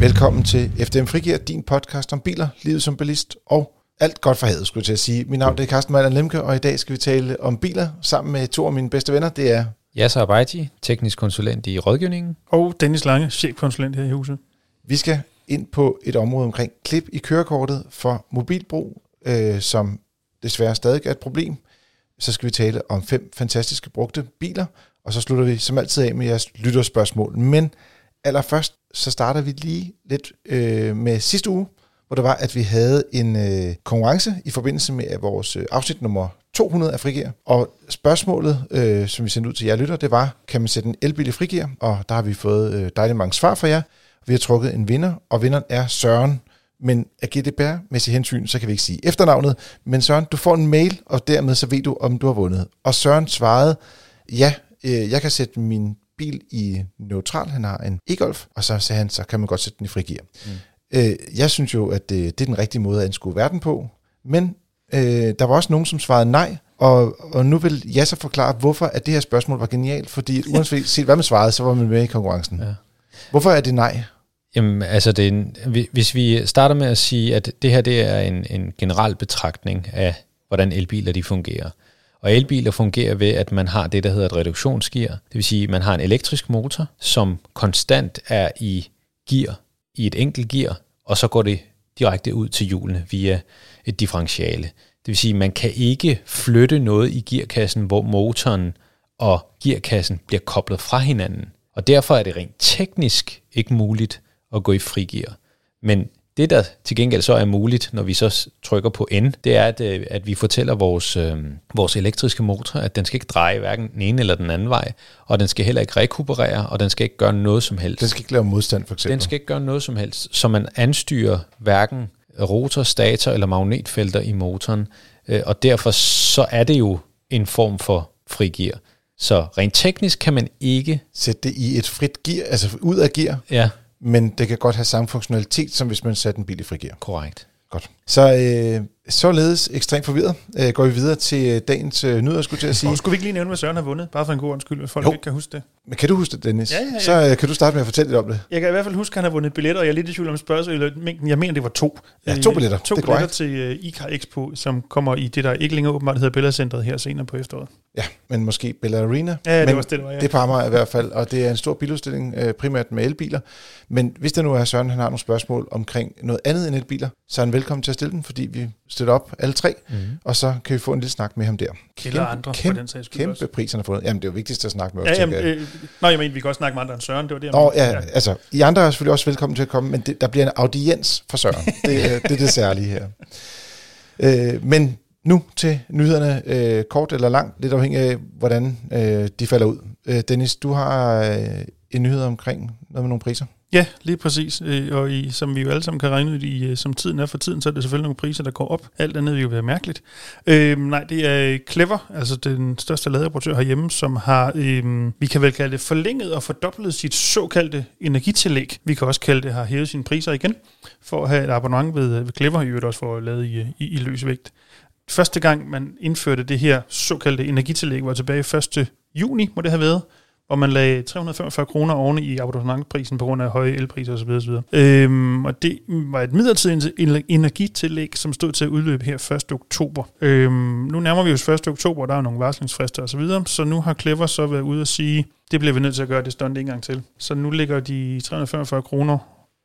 Velkommen til FDM Frigir, din podcast om biler, livet som bilist og alt godt for havet, skulle jeg til at sige. Mit navn er Carsten Meiler Lemke, og i dag skal vi tale om biler sammen med to af mine bedste venner. Det er Yasser Abaiti, teknisk konsulent i rådgivningen. Og Dennis Lange, chefkonsulent her i huset. Vi skal ind på et område omkring klip i kørekortet for mobilbrug, øh, som desværre stadig er et problem. Så skal vi tale om fem fantastiske brugte biler, og så slutter vi som altid af med jeres lytterspørgsmål. Men allerførst, så starter vi lige lidt øh, med sidste uge, hvor det var, at vi havde en øh, konkurrence i forbindelse med vores øh, afsnit nummer 200 af Frigir. Og spørgsmålet, øh, som vi sendte ud til jer lytter, det var, kan man sætte en elbil i Frigir? Og der har vi fået øh, dejligt mange svar fra jer. Vi har trukket en vinder, og vinderen er Søren. Men af GDPR-mæssig hensyn, så kan vi ikke sige efternavnet. Men Søren, du får en mail, og dermed så ved du, om du har vundet. Og Søren svarede, ja, øh, jeg kan sætte min bil i neutral. Han har en e-golf, og så sagde han, så kan man godt sætte den i frigir. Mm. Øh, jeg synes jo, at det, det er den rigtige måde at anskue verden på. Men øh, der var også nogen, som svarede nej, og, og nu vil jeg så forklare, hvorfor at det her spørgsmål var genialt, fordi uanset hvad man svarede, så var man med i konkurrencen. Ja. Hvorfor er det nej? Jamen, altså, det er en, hvis vi starter med at sige, at det her det er en, en generel betragtning af, hvordan elbiler de fungerer. Og elbiler fungerer ved, at man har det, der hedder et reduktionsgear. Det vil sige, at man har en elektrisk motor, som konstant er i gear, i et enkelt gear, og så går det direkte ud til hjulene via et differentiale. Det vil sige, at man kan ikke flytte noget i gearkassen, hvor motoren og gearkassen bliver koblet fra hinanden. Og derfor er det rent teknisk ikke muligt at gå i frigear. Men det, der til gengæld så er muligt, når vi så trykker på N, det er, at, øh, at vi fortæller vores, øh, vores elektriske motor, at den skal ikke dreje hverken den ene eller den anden vej, og den skal heller ikke rekuperere, og den skal ikke gøre noget som helst. Den skal ikke lave modstand, for eksempel. Den skal ikke gøre noget som helst, så man anstyrer hverken rotor, stator eller magnetfelter i motoren, øh, og derfor så er det jo en form for frigear. Så rent teknisk kan man ikke... Sætte det i et frit gear, altså ud af gear? Ja men det kan godt have samme funktionalitet, som hvis man satte en bil i frigir. Korrekt. Godt. Så øh, således ekstremt forvirret øh, går vi videre til øh, dagens øh, nyheder, skulle jeg sige. Og skulle vi ikke lige nævne, hvad Søren har vundet? Bare for en god undskyld, hvis folk jo. ikke kan huske det. Men kan du huske det, Dennis? Ja, ja, ja. Så øh, kan du starte med at fortælle lidt om det. Jeg kan i hvert fald huske, at han har vundet billetter, og jeg er lidt i tvivl om spørgsmålet. Jeg mener, det var to. Ja, to billetter. To det billetter til uh, ICAR Expo, som kommer i det, der ikke længere åbenbart hedder Billedcentret her senere på efteråret. Ja, men måske Bella Arena. Ja, men det var det, det var, ja. Det er på Amager i hvert fald, og det er en stor biludstilling, øh, primært med elbiler. Men hvis der nu er Søren, han har nogle spørgsmål omkring noget andet end elbiler, så er han velkommen til at stille dem, fordi vi støtter op alle tre, mm. og så kan vi få en lille snak med ham der. Eller andre, kæmpe, for den sags Kæmpe også. pris, han har fået. Jamen, det er jo vigtigst at snakke med os. Ja, jamen, øh, nej, jeg mener, vi kan også snakke med andre end Søren, det var det, Nå, ja, ja, altså, I andre er selvfølgelig også velkommen til at komme, men det, der bliver en audiens for Søren. det, øh, det er det særlige her. Øh, men nu til nyhederne, øh, kort eller langt, lidt afhængig af, hvordan øh, de falder ud. Øh, Dennis, du har øh, en nyhed omkring noget med nogle priser. Ja, lige præcis. Øh, og i, som vi jo alle sammen kan regne ud i, øh, som tiden er for tiden, så er det selvfølgelig nogle priser, der går op. Alt andet vil jo være mærkeligt. Øhm, nej, det er øh, Clever, altså den største ladeoperatør herhjemme, som har, øhm, vi kan vel kalde det, forlænget og fordoblet sit såkaldte energitillæg. Vi kan også kalde det, har hævet sine priser igen, for at have et abonnement ved, ved Clever, i øvrigt også for at lade i, i, i løs vægt. Første gang, man indførte det her såkaldte energitillæg, var tilbage 1. juni, må det have været og man lagde 345 kroner oven i abonnementprisen på grund af høje elpriser osv. osv. Øhm, og det var et midlertidigt energitillæg, som stod til at udløbe her 1. oktober. Øhm, nu nærmer vi os 1. oktober, og der er nogle varslingsfrister osv., så, så nu har Clever så været ude og sige, det bliver vi nødt til at gøre det stunt en gang til. Så nu ligger de 345 kroner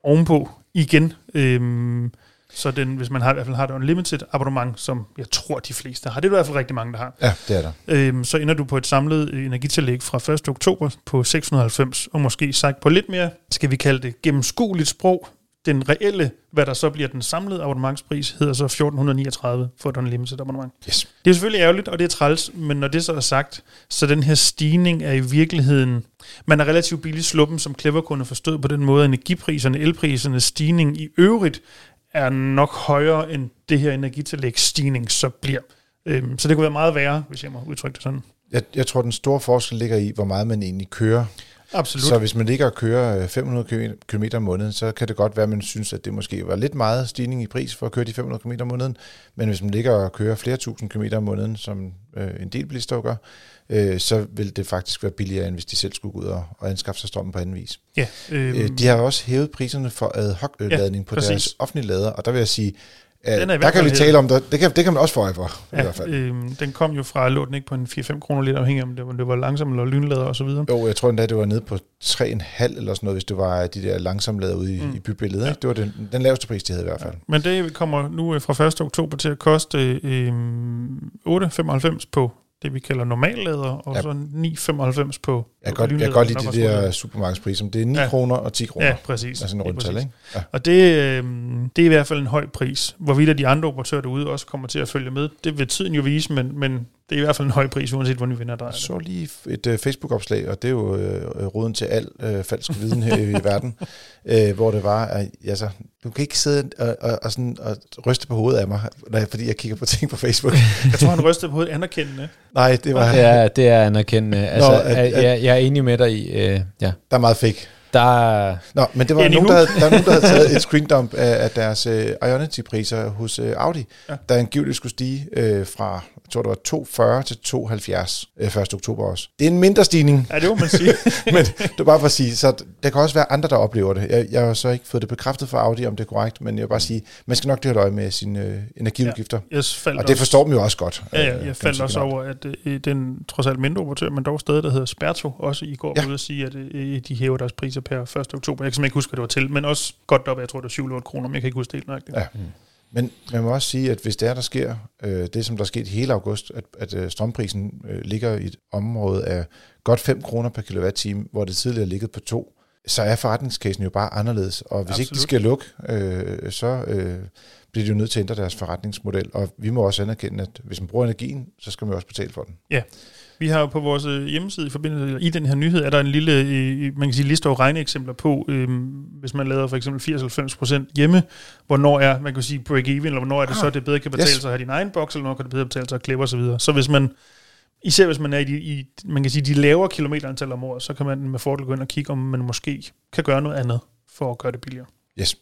ovenpå igen. Øhm, så den, hvis man har, i hvert fald har et unlimited abonnement, som jeg tror, de fleste har, det er i hvert fald rigtig mange, der har. Ja, det er der. Øhm, så ender du på et samlet energitillæg fra 1. oktober på 690, og måske sagt på lidt mere, skal vi kalde det gennemskueligt sprog. Den reelle, hvad der så bliver den samlede abonnementspris, hedder så 1439 for et unlimited abonnement. Yes. Det er selvfølgelig ærgerligt, og det er træls, men når det så er sagt, så den her stigning er i virkeligheden, man er relativt billig sluppen, som Clever kunne forstået på den måde, at energipriserne, elpriserne stigning i øvrigt er nok højere end det her energitillæg stigning så bliver. Øhm, så det kunne være meget værre, hvis jeg må udtrykke det sådan. Jeg, jeg tror, den store forskel ligger i, hvor meget man egentlig kører. Absolut. Så hvis man ligger og kører øh, 500 km om måneden, så kan det godt være, at man synes, at det måske var lidt meget stigning i pris for at køre de 500 km om måneden. Men hvis man ligger og kører flere tusind kilometer om måneden, som øh, en del bilister gør, øh, så vil det faktisk være billigere, end hvis de selv skulle gå ud og, og anskaffe sig strømmen på anden vis. Ja, Øh, øhm, de har også hævet priserne for ad hoc-ladning Ja, på præcis. deres offentlige lader, og der vil jeg sige, Den er i der kan vi tale om, der, det, kan, det kan man også få øje for, i hvert ja, fald. øhm, den kom jo fra, lå den ikke på en 4-5 kroner lidt afhængig af, om det var, det var langsomt eller lynlader og så videre. Jo, jeg tror endda, det var nede på 3,5 eller sådan noget, hvis det var de der langsomlader ude i, Mm. i bybilledet. Ja. Ikke? Det var den, den laveste pris, de havde i hvert fald. Men det kommer nu øh, fra 1. oktober til at koste øh, 8,95 på det, vi kalder normallader, og Ja. så 9,95 på Jeg kan godt, jeg kan godt lide de der supermarkedspriser, det er 9 Ja. kroner og 10 kroner. Ja, præcis. Altså en rundtal, ikke? Ja. Og det, øh, det er i hvert fald en høj pris. Hvorvidt de andre operatører derude også kommer til at følge med, det vil tiden jo vise, men, men det er i hvert fald en høj pris, uanset hvordan vi vinder der. Jeg så lige et uh, Facebook-opslag, og det er jo uh, roden til al uh, falsk viden her i verden, uh, hvor det var, at altså, du kan ikke sidde og, og, og, sådan, og ryste på hovedet af mig, når jeg- fordi jeg kigger på ting på Facebook. Jeg tror, han rystede på hovedet anerkendende. Nej, det var, er, det er anerkendende. Altså, Nå, at- at, jeg, jeg er enig med dig i, øh, ja. der er meget fake. Der er, Nå, men det var Anywho. nogen, der, havde, der, er nogen, der havde taget et screendump af, af deres uh, Ionity-priser hos uh, Audi, Ja. ja. der angiveligt skulle stige uh, fra, jeg tror det var 240 til 270 uh, 1. oktober også. Det er en mindre stigning, Ja, det må man sige. men det er bare for at sige, så der kan også være andre, der oplever det. Jeg, jeg har så ikke fået det bekræftet fra Audi, om det er korrekt, men jeg vil bare sige, man skal nok det holde øje med sine øh, energiudgifter. Faldt Og det forstår dem jo også godt. Ja, øh, ja, man jeg sige faldt også over, at øh, den trods alt mindre operatør, men dog stadig, der hedder Sperto, også i går Ja. ja. ude at sige, at øh, de hæver deres priser per 1. oktober. Jeg kan simpelthen ikke huske, hvad det var til, men også godt op, jeg tror, det var 7 8 kroner, men jeg kan ikke huske det helt nøjagtigt. Ja. Men man må også sige, at hvis det er, der sker øh, det, som der skete hele august, at, at øh, strømprisen øh, ligger i et område af godt 5 kroner per kilowatt-time, hvor det tidligere ligget på 2, så er forretningscasen jo bare anderledes. Og hvis Absolut. ikke de skal lukke, øh, så øh, bliver de jo nødt til at ændre deres forretningsmodel. Og vi må også anerkende, at hvis man bruger energien, så skal man jo også betale for den. Vi har jo på vores øh, hjemmeside i forbindelse i den her nyhed, er der en lille, øh, man kan sige, liste over regneeksempler på, øh, hvis man lader for eksempel 80-90% hjemme, hvornår er, man kan sige, break-even, eller hvornår er det Ah, så, det bedre kan betale yes. sig at have din egen boks, eller hvornår kan det bedre betale sig at klippe osv. Så, videre. så hvis man, især hvis man er i, de, i, man kan sige, de lavere kilometerantal om året, så kan man med fordel gå ind og kigge, om man måske kan gøre noget andet for at gøre det billigere. Yes.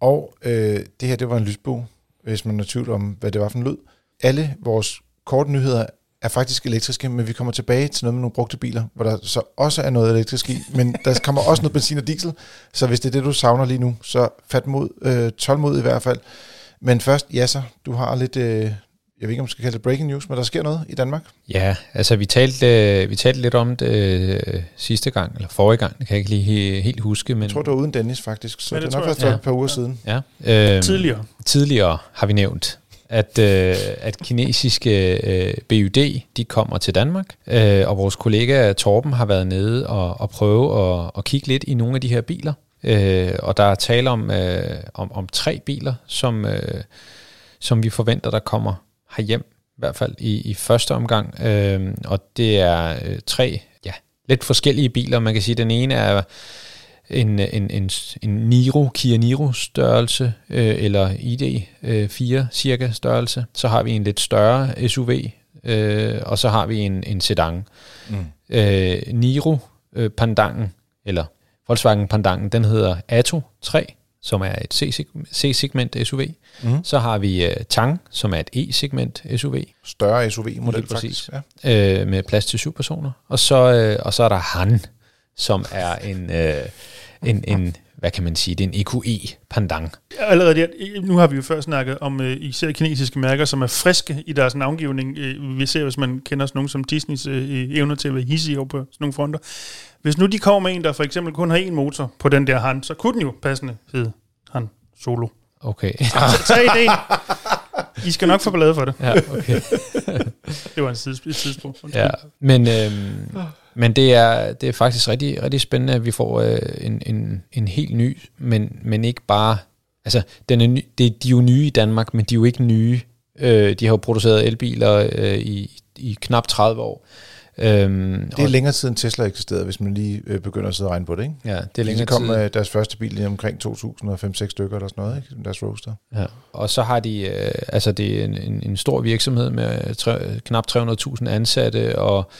Og øh, det her, det var en lysbog, hvis man er tvivl om, hvad det var for en lyd. Alle vores korte nyheder er faktisk elektriske, men vi kommer tilbage til noget med nogle brugte biler, hvor der så også er noget elektrisk i, men der kommer også noget benzin og diesel, så hvis det er det, du savner lige nu, så fat mod, øh, tålmod i hvert fald. Men først, Jasser, du har lidt, øh, jeg ved ikke, om man skal kalde det breaking news, men der sker noget i Danmark. Ja, altså vi talte, øh, vi talte lidt om det øh, sidste gang, eller forrige gang, det kan jeg ikke lige he- helt huske, men Jeg tror, det var uden Dennis faktisk, så Ja, det, det er nok tror jeg. først for Ja. et par uger Ja. siden. ja, øh, Tidligere. tidligere har vi nævnt, at, øh, at kinesiske øh, BUD, de kommer til Danmark, øh, og vores kollega Torben har været nede og, og prøve at, at kigge lidt i nogle af de her biler. Øh, og der er tale om, øh, om, om tre biler, som, øh, som vi forventer, der kommer herhjem, i hvert fald i, i første omgang. Øh, og det er øh, tre ja, lidt forskellige biler. Man kan sige, at den ene er en, en, en, en Niro, Kia Niro størrelse, øh, eller ID øh, 4 cirka størrelse. Så har vi en lidt større SUV, øh, og så har vi en, en sedan. Mm. Øh, Niro øh, Pandangen, eller Volkswagen Pandangen, den hedder Atto 3, som er et C-seg- C-segment SUV. Mm. Så har vi øh, Tang, som er et E-segment SUV, Større SUV-model faktisk. Ja. øh, med plads til syv personer. Og så, øh, og så er der Han, som er en, øh, en, en hvad kan man sige, det er en EQE Pandang. Allerede der, nu har vi jo før snakket om øh, især kinesiske mærker, som er friske i deres navngivning. Øh, vi ser, hvis man kender sådan nogen som Disneys øh, evner til at være hissige over på sådan nogle fronter. Hvis nu de kommer med en, der for eksempel kun har en motor på den der Han, så kunne den jo passende hedde Han Solo. Okay. Så tag ideen. I skal nok få ballade for det. ja, okay. Det var en tidspunkt. Ja, men, øhm, men det, er, det er faktisk rigtig, rigtig spændende, at vi får øh, en, en, en helt ny, men, men ikke bare... Altså, den er ny, det, de er jo nye i Danmark, men de er jo ikke nye. Øh, de har jo produceret elbiler øh, i, i knap 30 år. Øhm, Det er og- længere tid end Tesla eksisterede, hvis man lige øh, begynder at sidde og regne på det, ikke? Ja, det er De længere kom tid. med deres første bil i omkring 2005-6 stykker eller sådan noget, ikke? Deres Roadster. Ja. Og så har de, øh, altså det er en, en, en stor virksomhed med tre, knap 300.000 ansatte, og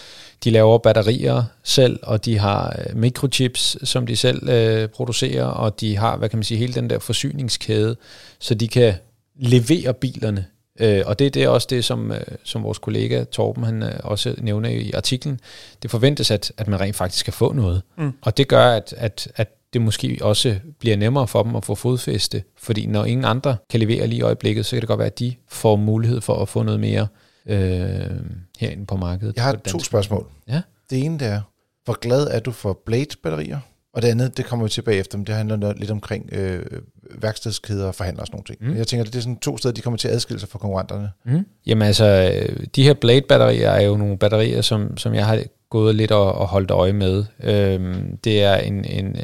de laver batterier selv, og de har øh, mikrochips, som de selv øh, producerer, og de har, hvad kan man sige, hele den der forsyningskæde, så de kan levere bilerne. Øh, og det, det er også det, som, øh, som vores kollega Torben han øh, også nævner i artiklen. Det forventes, at, at man rent faktisk kan få noget. Mm. Og det gør, at, at, at det måske også bliver nemmere for dem at få fodfæste. Fordi når ingen andre kan levere lige i øjeblikket, så kan det godt være, at de får mulighed for at få noget mere øh, herinde på markedet. Jeg har to spørgsmål. Ja. Det ene det er, hvor glad er du for Blade-batterier? Og det andet, det kommer vi tilbage efter, men det handler lidt omkring øh, værkstedskæder og forhandler og sådan nogle ting. Mm. Jeg tænker, det er sådan to steder, de kommer til at adskille sig fra konkurrenterne. Mm. Jamen altså, de her Blade-batterier er jo nogle batterier, som, som jeg har gået lidt og, og holdt øje med. Øhm, det er en, en,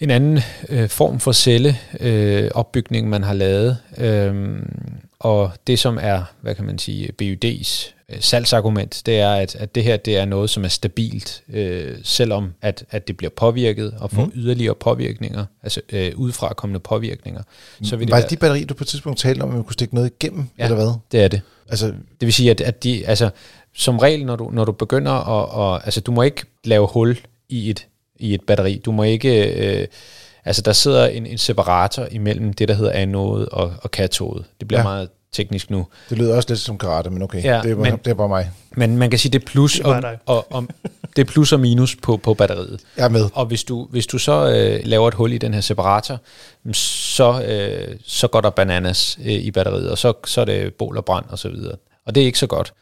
en anden øh, form for celleopbygning, øh, opbygning, man har lavet. Øhm, og det, som er, hvad kan man sige, BUD's øh, salgsargument, det er, at, at det her det er noget, som er stabilt, øh, selvom at, at det bliver påvirket og får mm. yderligere påvirkninger, altså øh, udefra kommende påvirkninger. Så vil det Var det de batterier, du på et tidspunkt talte om, at man kunne stikke noget igennem, ja, eller hvad? det er det. Altså, det vil sige, at, at de, altså, som regel, når du, når du begynder at, at, altså du må ikke lave hul i et, i et batteri. Du må ikke, øh, altså der sidder en, en separator imellem det, der hedder anode og, og katode. Det bliver ja. meget teknisk nu. Det lyder også lidt som karate, men okay, ja, det, er bare, men, det er bare mig. Men man kan sige, det er plus, det er og, og, og, det er plus og minus på, på batteriet. Jeg er med. Og hvis du, hvis du så øh, laver et hul i den her separator, så, øh, så går der bananas øh, i batteriet, og så, så er det bål og brand og så videre. Og det er ikke så godt.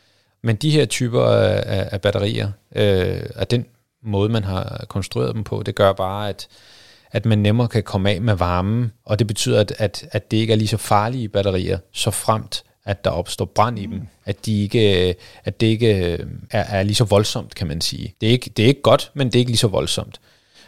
Men de her typer af, af batterier, øh, den måde, man har konstrueret dem på, det gør bare, at, at man nemmere kan komme af med varmen, og det betyder, at, at, at det ikke er lige så farlige batterier, så fremt at der opstår brand i dem, at, de ikke, at det ikke er, er lige så voldsomt, kan man sige. Det er, ikke, det er ikke godt, men det er ikke lige så voldsomt.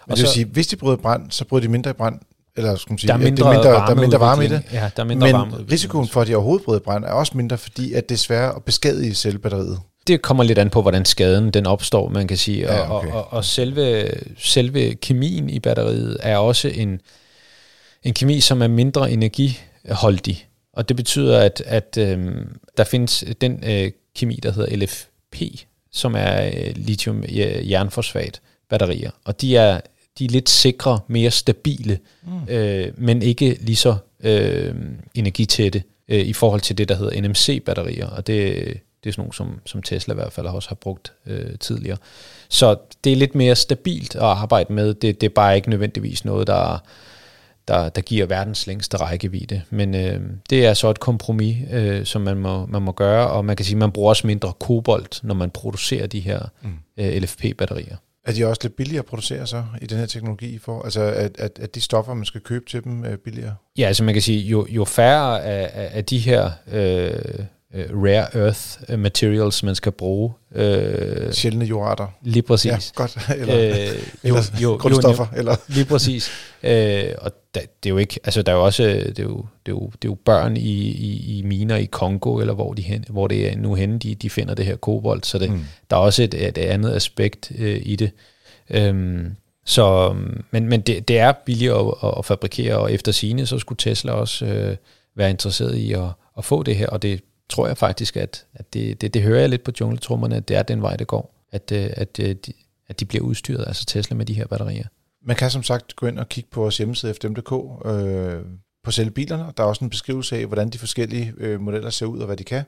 Men og det vil så, sige, hvis de bryder brand, så bryder de mindre brand eller skal man sige, der er mindre, det er mindre, varme, der er mindre varme i det. Ja, der er mindre Men varme risikoen for, at de overhovedet bryder brand, er også mindre, fordi at det er sværere at beskadige cellebatteriet. Det kommer lidt an på, hvordan skaden den opstår, man kan sige. Og, ja, okay. og, og, og selve, selve kemien i batteriet er også en, en kemi, som er mindre energiholdig. Og det betyder, at, at øhm, der findes den øh, kemi, der hedder LFP, som er øh, lithium-jernfosfat batterier. Og de er de er lidt sikre, mere stabile, mm. øh, men ikke lige så øh, energitætte øh, i forhold til det, der hedder NMC-batterier, og det, det er sådan nogle, som, som Tesla i hvert fald også har brugt øh, tidligere. Så det er lidt mere stabilt at arbejde med. Det, det er bare ikke nødvendigvis noget, der, der, der giver verdens længste rækkevidde. Men øh, det er så et kompromis, øh, som man må, man må gøre, og man kan sige, at man bruger også mindre kobolt, når man producerer de her mm. øh, LFP-batterier. Er de også lidt billigere at producere så i den her teknologi? For, altså at, at, at de stoffer, man skal købe til dem, er billigere? Ja, altså man kan sige, jo, jo færre af, af de her øh, rare earth materials, man skal bruge. Øh, Sjældne jordarter. Lige præcis. Ja, godt. Eller, øh, jo, eller jo, grundstoffer. Jo, eller. Lige præcis. Øh, og da, det er jo ikke, altså der er jo også, det er jo, det er jo, det er jo børn i, i, i miner i Kongo, eller hvor, de hen, hvor det er nu henne, de, de finder det her kobolt, så det, mm. der er også et, et andet aspekt øh, i det. Øhm, så, men men det, det er billigere at, at fabrikere, og efter sine så skulle Tesla også øh, være interesseret i at, at få det her, og det tror jeg faktisk, at, at det, det, det hører jeg lidt på jungletrummerne, at det er den vej, det går, at, øh, at, at, de, at de bliver udstyret, altså Tesla med de her batterier. Man kan som sagt gå ind og kigge på vores hjemmeside fdm.dk øh, på selve bilerne. Der er også en beskrivelse af, hvordan de forskellige øh, modeller ser ud og hvad de kan.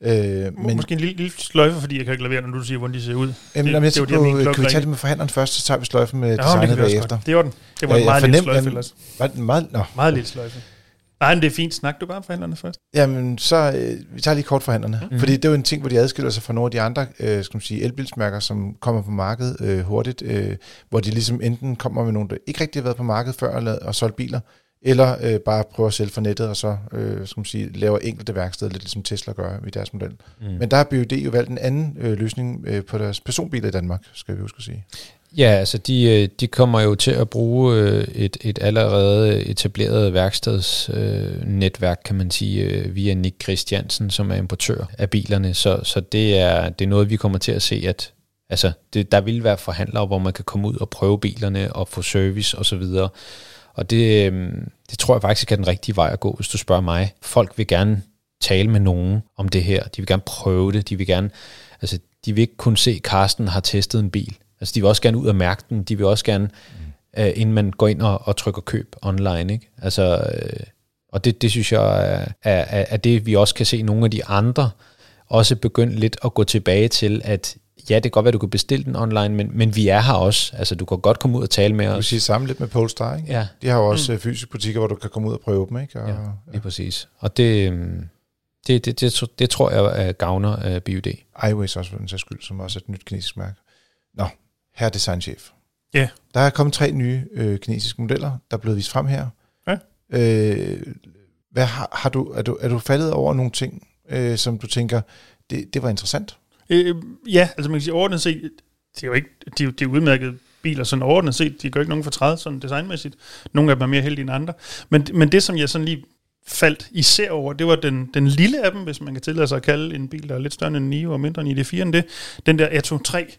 Øh, men, Måske en lille, lille sløjfe, fordi jeg kan ikke lade være, når du siger, hvordan de ser ud. Jamen, det, jeg det, det, på, det, kan vi tage det med forhandleren først, så tager vi sløjfen med ja, designet bagefter. Det var den. Det var en meget lille sløjfe ellers. Var den meget, no. meget lille sløjfe. Nej, men det er fint. Snak du bare om forhandlerne først. Jamen, så øh, vi tager lige kort forhandlerne. Mm-hmm. Fordi det er jo en ting, hvor de adskiller sig fra nogle af de andre øh, skal man sige, elbilsmærker, som kommer på markedet øh, hurtigt, øh, hvor de ligesom enten kommer med nogle, der ikke rigtig har været på markedet før og, og solgt biler, eller øh, bare prøver at sælge for nettet, og så øh, skal man sige, laver enkelte værksteder, lidt ligesom Tesla gør i deres model. Mm. Men der har BUD jo valgt en anden øh, løsning øh, på deres personbiler i Danmark, skal vi huske at sige. Ja, altså de, øh, de kommer jo til at bruge øh, et, et allerede etableret værkstedsnetværk, kan man sige, øh, via Nick Christiansen, som er importør af bilerne. Så, så det, er, det er noget, vi kommer til at se, at altså, det, der vil være forhandlere, hvor man kan komme ud og prøve bilerne og få service osv., og, og det, det tror jeg faktisk er den rigtige vej at gå, hvis du spørger mig. Folk vil gerne tale med nogen om det her. De vil gerne prøve det. De vil gerne, altså de vil ikke kun se, at Carsten har testet en bil. Altså, de vil også gerne ud og mærke den. De vil også gerne, mm. øh, inden man går ind og, og trykker køb online. Ikke? Altså, øh, og det, det synes jeg er, er, er det, vi også kan se nogle af de andre også begynde lidt at gå tilbage til, at ja, det kan godt være, du kan bestille den online, men, men vi er her også. Altså, du kan godt komme ud og tale med os. Du kan sige sammen lidt med Polestar, ikke? Ja. De har jo også mm. fysiske butikker, hvor du kan komme ud og prøve dem, ikke? Og, ja, lige ja. præcis. Og det, øhm, det, det, det, det tror jeg uh, gavner uh, BUD. iWays også for den sags skyld, som også er et nyt kinesisk mærke. Nå, her designchef. Ja. Yeah. Der er kommet tre nye øh, kinesiske modeller, der er blevet vist frem her. Ja. Øh, hvad har, har du, er, du, er du faldet over nogle ting, øh, som du tænker, det, det var interessant? Øh, ja, altså man kan sige overordnet set, det er jo ikke, de, de er udmærket biler sådan overordnet set, de gør ikke nogen fortræd sådan designmæssigt. Nogle af dem er mere heldige end andre. Men, men det, som jeg sådan lige faldt især over, det var den, den lille af dem, hvis man kan tillade sig at kalde en bil, der er lidt større end en 9 og mindre end ID4 end det, den der Atto 3.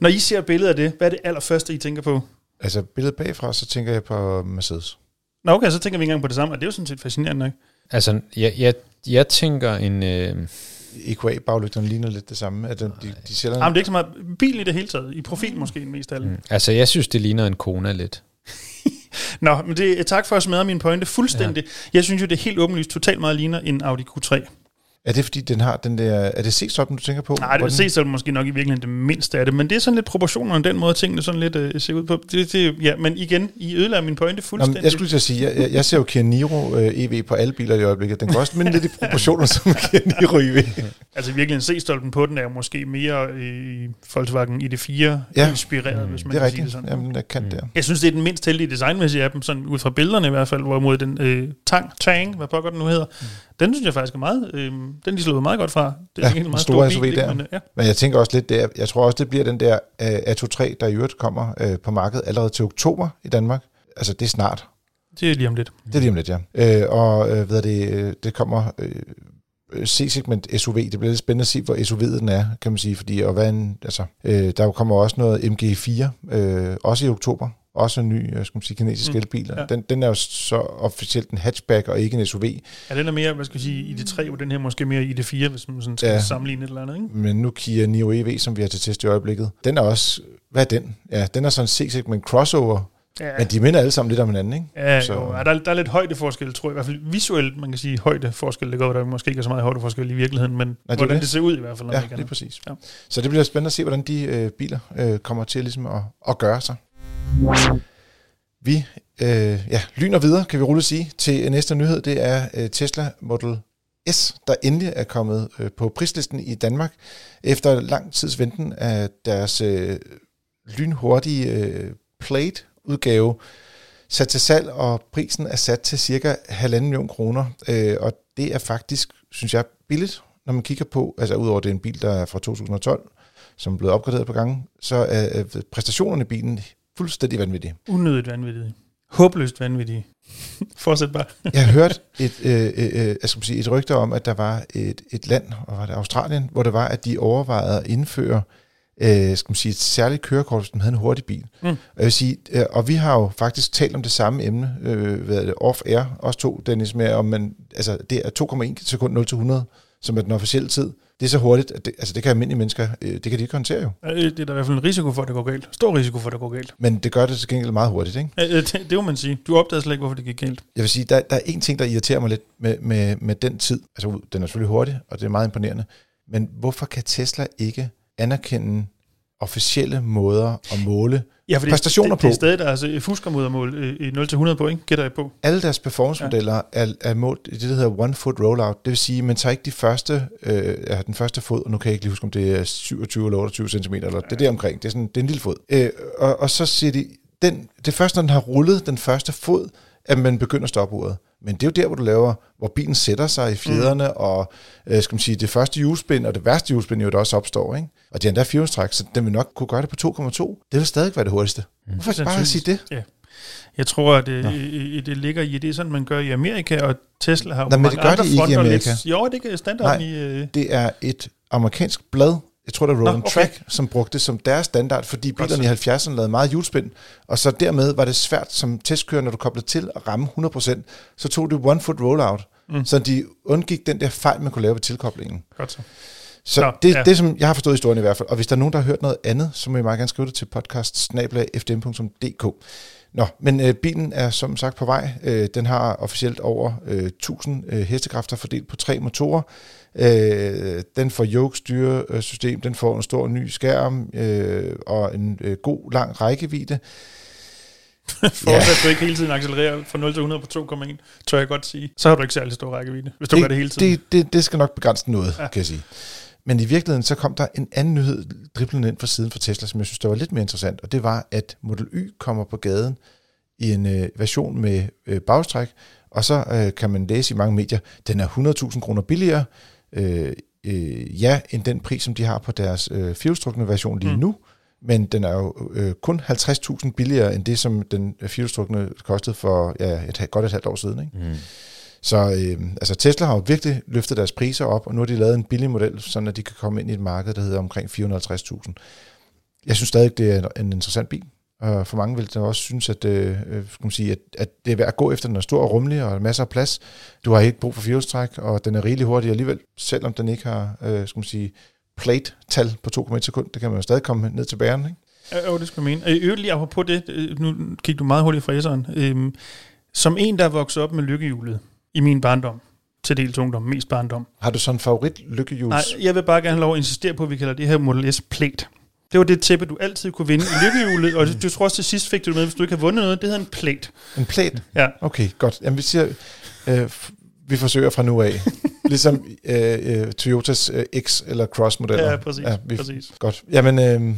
Når I ser billedet af det, hvad er det allerførste, I tænker på? Altså billedet bagfra, så tænker jeg på Mercedes. Nå okay, så tænker vi ikke engang på det samme, og det er jo sådan set fascinerende, ikke? Altså, jeg, jeg, jeg tænker en... Øh EQA-baglygterne ligner lidt det samme. At de, de sælger Jamen, det er ikke så meget bil i det hele taget. I profil måske mest af alle. Mm. Altså, jeg synes, det ligner en Kona lidt. Nå, men det, tak for at smadre min pointe fuldstændig. Ja. Jeg synes jo, det er helt åbenlyst totalt meget ligner en Audi Q3. Er det fordi, den har den der... Er det C-stoppen, du tænker på? Nej, det er C-stoppen måske nok i virkeligheden det mindste af det, men det er sådan lidt proportionerne, den måde tingene sådan lidt uh, ser ud på. Det, det, ja, men igen, I ødelagde min pointe fuldstændig. Nå, jeg skulle at sige, jeg, jeg ser jo Kia Niro øh, EV på alle biler i øjeblikket. Den går også minde lidt i proportioner som Kia Niro EV. altså i virkeligheden, C-stolpen på den er måske mere i Volkswagen ID4 ja. inspireret, mm, hvis man det kan sige det sådan. Jamen, jeg kan mm. det. Jeg synes, det er den mindst heldige designmæssige af dem, sådan ud fra billederne i hvert fald, hvorimod den uh, Tang, Tang, hvad pokker den nu hedder, mm den synes jeg faktisk er meget, øh, den de slået meget godt fra. Det er ja, en meget stor SUV bil, der. Men, ja. men jeg tænker også lidt, det er, jeg tror også, det bliver den der uh, A23, der i øvrigt kommer uh, på markedet allerede til oktober i Danmark. Altså, det er snart. Det er lige om lidt. Det er lige om lidt, ja. Uh, og uh, ved det, det kommer uh, C-segment SUV. Det bliver lidt spændende at se, hvor SUV'et den er, kan man sige. Fordi, og hvad en, altså, øh, der kommer også noget MG4, øh, også i oktober også en ny skal man sige, kinesisk mm. elbil. Ja. Den, den er jo så officielt en hatchback og ikke en SUV. Ja, den er mere, hvad skal jeg sige, i det 3 og den her måske mere i det 4 hvis man sådan skal ja. sammenligne et eller andet, ikke? Men nu Kia Niro EV, som vi har til test i øjeblikket, den er også, hvad er den? Ja, den er sådan en C-segment crossover, Ja. Men de minder alle sammen lidt om hinanden, ikke? Ja, så. Jo, ja der, er, der er lidt højdeforskel, tror jeg. I hvert fald visuelt, man kan sige højdeforskel. Det går, der måske ikke er så meget højdeforskel i virkeligheden, men Nej, hvordan det. det ser ud i hvert fald. Ja, det er præcis. Ja. Så det bliver spændende at se, hvordan de øh, biler øh, kommer til ligesom at, at gøre sig. Vi øh, ja, lyner videre, kan vi rulle sige, til næste nyhed. Det er øh, Tesla Model S, der endelig er kommet øh, på prislisten i Danmark, efter lang tids venten af deres øh, lynhurtige øh, Plate-udgave sat til salg, og prisen er sat til cirka halvanden million kroner. Øh, og det er faktisk, synes jeg, billigt, når man kigger på, altså udover det er en bil, der er fra 2012, som er blevet opgraderet på gange, så er øh, præstationerne i bilen fuldstændig vanvittige. Unødigt vanvittige. Håbløst vanvittige. Fortsæt bare. jeg har hørt et, øh, øh, øh, jeg skal sige, et rygte om, at der var et, et land, og var det Australien, hvor det var, at de overvejede at indføre øh, skal man sige, et særligt kørekort, hvis man havde en hurtig bil. Mm. Og, jeg vil sige, øh, og vi har jo faktisk talt om det samme emne, øh, hvad er det, off-air, også to, Dennis, med, om man, altså, det er 2,1 sekund 0-100, som er den officielle tid det er så hurtigt, at det, altså det kan almindelige mennesker, øh, det kan de ikke håndtere jo. Det er der i hvert fald en risiko for, at det går galt. Stor risiko for, at det går galt. Men det gør det til gengæld meget hurtigt, ikke? Ja, det, det må man sige. Du opdagede slet ikke, hvorfor det gik galt. Jeg vil sige, der, der er en ting, der irriterer mig lidt med, med, med den tid. Altså, den er selvfølgelig hurtig, og det er meget imponerende. Men hvorfor kan Tesla ikke anerkende officielle måder at måle ja, for præstationer det, på. Det er stadig der altså fuskermodermål øh, i 0-100 på, ikke? Gætter jeg på. Alle deres performancemodeller ja. er, er målt i det, der hedder one foot rollout. Det vil sige, at man tager ikke de første, øh, den første fod, og nu kan jeg ikke lige huske, om det er 27 eller 28 cm, eller ja. det er der omkring. Det er, sådan, det er en lille fod. Øh, og, og så siger de, den, det første, når den har rullet den første fod, at man begynder at stoppe uret. Men det er jo der, hvor du laver, hvor bilen sætter sig i fjederne, mm. og øh, skal man sige, det første hjulspind og det værste hjulspind jo der også opstår. Ikke? Og det er endda firehjulstræk, så den vil nok kunne gøre det på 2,2. Det vil stadig være det hurtigste. Mm. Hvorfor bare sige det? Ja. Jeg tror, at det, i, det ligger i, det er sådan, man gør i Amerika, og Tesla har jo Nej, men det gør de ikke i Amerika. Lidt, jo, det er standard Nej, i... Øh... det er et amerikansk blad, jeg tror, det var Roland okay. Track, som brugte det som deres standard, fordi bilerne i 70'erne lavede meget hjulspind, og så dermed var det svært som testkører, når du koblede til at ramme 100%, så tog det one foot rollout, mm. så de undgik den der fejl, man kunne lave ved tilkoblingen. Godt så. Så Nå, det, ja. det, som jeg har forstået historien i hvert fald, og hvis der er nogen, der har hørt noget andet, så må I meget gerne skrive det til podcast Nå, men øh, bilen er som sagt på vej. Øh, den har officielt over øh, 1000 øh, hestekræfter fordelt på tre motorer. Øh, den får yoke styresystem, den får en stor ny skærm øh, og en øh, god lang rækkevidde. Forudsat ja. du ikke hele tiden accelererer fra 0 til 100 på 2,1, tør jeg godt sige. Så har du ikke særlig stor rækkevidde, hvis du gør det hele tiden. Det, det, det skal nok begrænse noget, ja. kan jeg sige. Men i virkeligheden, så kom der en anden nyhed driblende ind fra siden fra Tesla, som jeg synes, der var lidt mere interessant, og det var, at Model Y kommer på gaden i en øh, version med øh, bagstræk, og så øh, kan man læse i mange medier, den er 100.000 kroner billigere, øh, øh, ja, end den pris, som de har på deres øh, firehjulstrukne version lige mm. nu, men den er jo øh, kun 50.000 billigere end det, som den firehjulstrukne kostede for ja, et, godt et halvt år siden. Ikke? Mm. Så øh, altså Tesla har jo virkelig løftet deres priser op, og nu har de lavet en billig model, så at de kan komme ind i et marked, der hedder omkring 450.000. Jeg synes stadig, det er en interessant bil, og for mange vil der også synes, at, øh, øh skal man sige, at, at det er værd at gå efter, den er stor og rummelig og masser af plads. Du har ikke brug for fjolstræk, og den er rigelig hurtig alligevel, selvom den ikke har, øh, skal man sige, plate-tal på 2,1 sekund. Det kan man jo stadig komme ned til bæren, ikke? Jo, det skal man mene. Øh, og øvrigt lige apropos det, øh, nu kigger du meget hurtigt fra S'eren. Øhm, som en, der er vokset op med lykkehjulet i min barndom, til dels ungdom, mest barndom. Har du sådan en favorit lykkehjuls? Nej, jeg vil bare gerne have lov at insistere på, at vi kalder det her Model S Plate. Det var det tæppe, du altid kunne vinde i lykkehjulet, og du tror også til sidst fik du det med, hvis du ikke har vundet noget, det hedder en plate. En plate? Ja. Okay, godt. Jamen, vi siger, øh, vi forsøger fra nu af. ligesom øh, øh, Toyotas øh, X eller Cross-modeller. Ja, præcis. Ja, vi, præcis. Godt. Jamen, øh,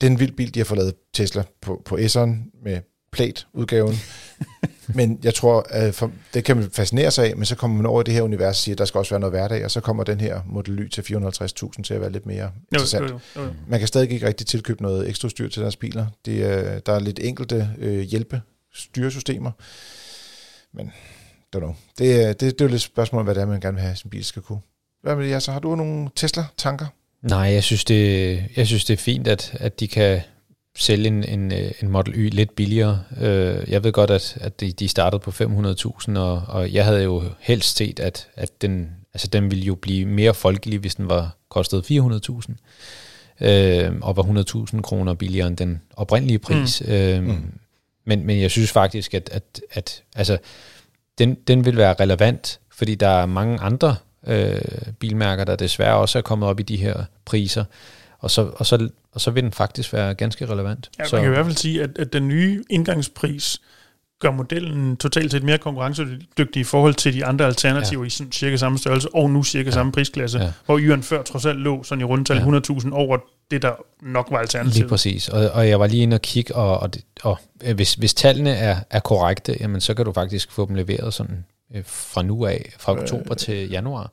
det er en vild bil, de har fået lavet Tesla på, på S'eren med plate-udgaven. men jeg tror, at for, det kan man fascinere sig af, men så kommer man over i det her univers og siger, at der skal også være noget hverdag, og så kommer den her Model Y til 450.000 til at være lidt mere interessant. Jo, jo, jo, jo. Man kan stadig ikke rigtig tilkøbe noget ekstra styr til deres biler. Det er, der er lidt enkelte øh, hjælpe styresystemer, men don't know. Det, er, det, det er jo lidt spørgsmål, hvad det er, man gerne vil have, sin bil skal kunne. Hvad med jer så? Har du nogle Tesla-tanker? Nej, jeg synes, det, jeg synes, det er fint, at, at de kan sælge en, en, en Model Y lidt billigere. Øh, jeg ved godt, at, at de, de startede på 500.000, og, og jeg havde jo helst set, at, at den, altså den ville jo blive mere folkelig, hvis den var kostet 400.000, øh, og var 100.000 kroner billigere end den oprindelige pris. Mm. Øh, mm. Men, men jeg synes faktisk, at, at, at altså, den, den vil være relevant, fordi der er mange andre øh, bilmærker, der desværre også er kommet op i de her priser, og så, og så, og så vil den faktisk være ganske relevant. Ja, så. man kan i hvert fald sige, at, at den nye indgangspris gør modellen totalt set mere konkurrencedygtig i forhold til de andre alternativer ja. i sådan cirka samme størrelse, og nu cirka ja. samme prisklasse, ja. hvor Yren før trods alt lå sådan i rundtal ja. 100.000 over det, der nok var alternativet. Lige præcis, og, og jeg var lige inde og kigge, og, og, og hvis, hvis tallene er, er korrekte, jamen så kan du faktisk få dem leveret sådan øh, fra nu af, fra oktober øh, til januar.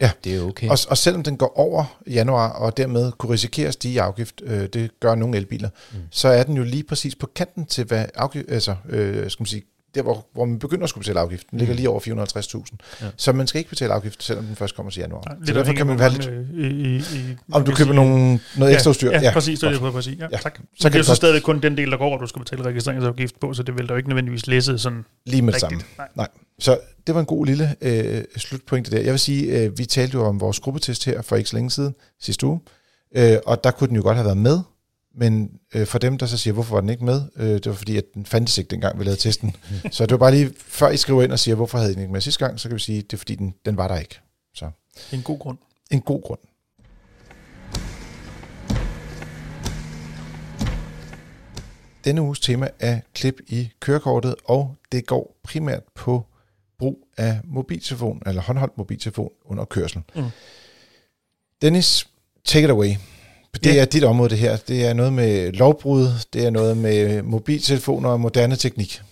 Ja, det er okay. Og, og selvom den går over januar, og dermed kunne risikere at stige i afgift, øh, det gør nogle elbiler, mm. så er den jo lige præcis på kanten til, hvad afgift, altså, øh, skal man sige, der hvor, hvor man begynder at skulle betale afgift. Den ligger lige over 450.000. Ja. Så man skal ikke betale afgift, selvom den først kommer til januar. Ja, så derfor kan man være lidt... I, i, i, om du køber nogle, noget ekstra udstyr. Ja, ja, præcis, det er det, jeg at sige. Ja, ja. Tak. Så kan det er så stadig kun den del, der går over, du skal betale registreringsafgift på, så det vil der jo ikke nødvendigvis læse sådan Lige med det samme. Nej. Nej. Så det var en god lille øh, slutpointe der. Jeg vil sige, øh, vi talte jo om vores gruppetest her for ikke så længe siden, sidste uge, øh, og der kunne den jo godt have været med, men øh, for dem, der så siger, hvorfor var den ikke med, øh, det var fordi, at den fandtes ikke dengang, vi lavede testen. så det var bare lige, før I skriver ind og siger, hvorfor havde den ikke med sidste gang, så kan vi sige, det er fordi, den, den var der ikke. Så. En god grund. En god grund. Denne uges tema er klip i kørekortet, og det går primært på brug af mobiltelefon, eller håndholdt mobiltelefon under kørsel. Mm. Dennis, take it away. Det yeah. er dit område, det her. Det er noget med lovbrud, det er noget med mobiltelefoner og moderne teknik.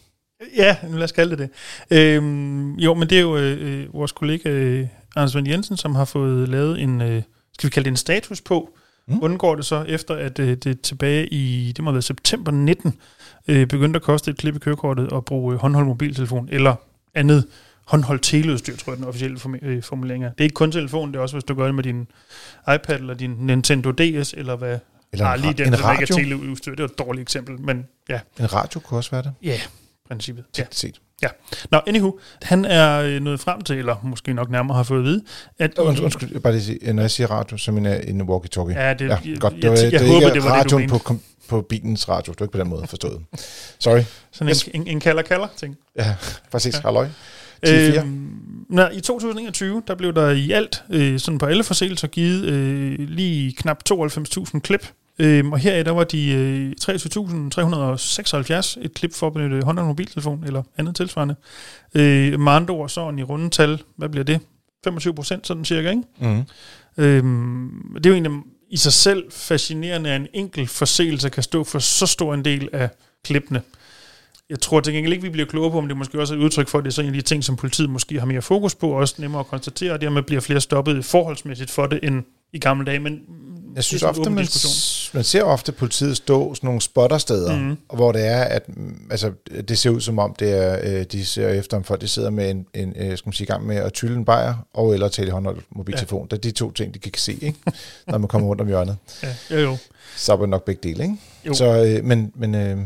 Ja, lad os kalde det det. Øhm, jo, men det er jo øh, vores kollega øh, Anders Vend Jensen, som har fået lavet en, øh, skal vi kalde det en status på, mm. undgår det så efter, at øh, det tilbage i, det må været september 19, øh, begyndte at koste et klip i kørekortet at bruge øh, håndholdt mobiltelefon, eller andet håndholdt teleudstyr, tror jeg, den officielle øh, formulering er. Det er ikke kun telefon, det er også, hvis du gør det med din iPad, eller din Nintendo DS, eller hvad. Eller ah, lige en, den, en radio. ikke er teleudstyr. Det er et dårligt eksempel, men ja. En radio kunne også være det. Ja, yeah, princippet. Ja. Set. Ja. Nå, anywho, han er øh, nået frem til, eller måske nok nærmere har fået at vide, at... Und, undskyld, jeg bare lige sige, når jeg siger radio, så mener jeg en walkie-talkie. Ja, det, Ja, jeg, godt. Jeg, Det var, jeg, jeg, det er håber, det var det, du på, på bilens radio. Det var ikke på den måde forstået. Sorry. Sådan en, en, en kalder-kalder ting. Ja, præcis. Ja. Halløj. 10-4. Øhm, nej, I 2021, der blev der i alt, øh, sådan på alle forseelser, givet øh, lige knap 92.000 klip. Øhm, og heraf der var de øh, 23.376 et klip for at benytte håndholdt mobiltelefon eller andet tilsvarende. Øh, med andre ord, sådan i rundetal, hvad bliver det? 25 procent sådan cirka, ikke? Mm. Øhm, det er jo egentlig i sig selv fascinerende, at en enkelt forseelse kan stå for så stor en del af klippene. Jeg tror til gengæld ikke, vi bliver klogere på, om det måske også er et udtryk for, at det er så en af de ting, som politiet måske har mere fokus på, og også nemmere at konstatere, og dermed bliver flere stoppet forholdsmæssigt for det, end i gamle dage. Men Jeg synes sådan ofte, man, diskussion. man ser ofte politiet stå sådan nogle spottersteder, Mhm. mm. hvor det er, at mm, altså, det ser ud som om, det er, øh, de ser efter, om folk de sidder med en, en øh, skal man sige, i gang med at tylle en bajer, og eller tale i håndholdt mobiltelefon. Ja. Det er de to ting, de kan se, ikke? når man kommer rundt om hjørnet. Ja, jo, jo. Så er det nok begge dele, ikke? Jo. Så, øh, men, men, øh,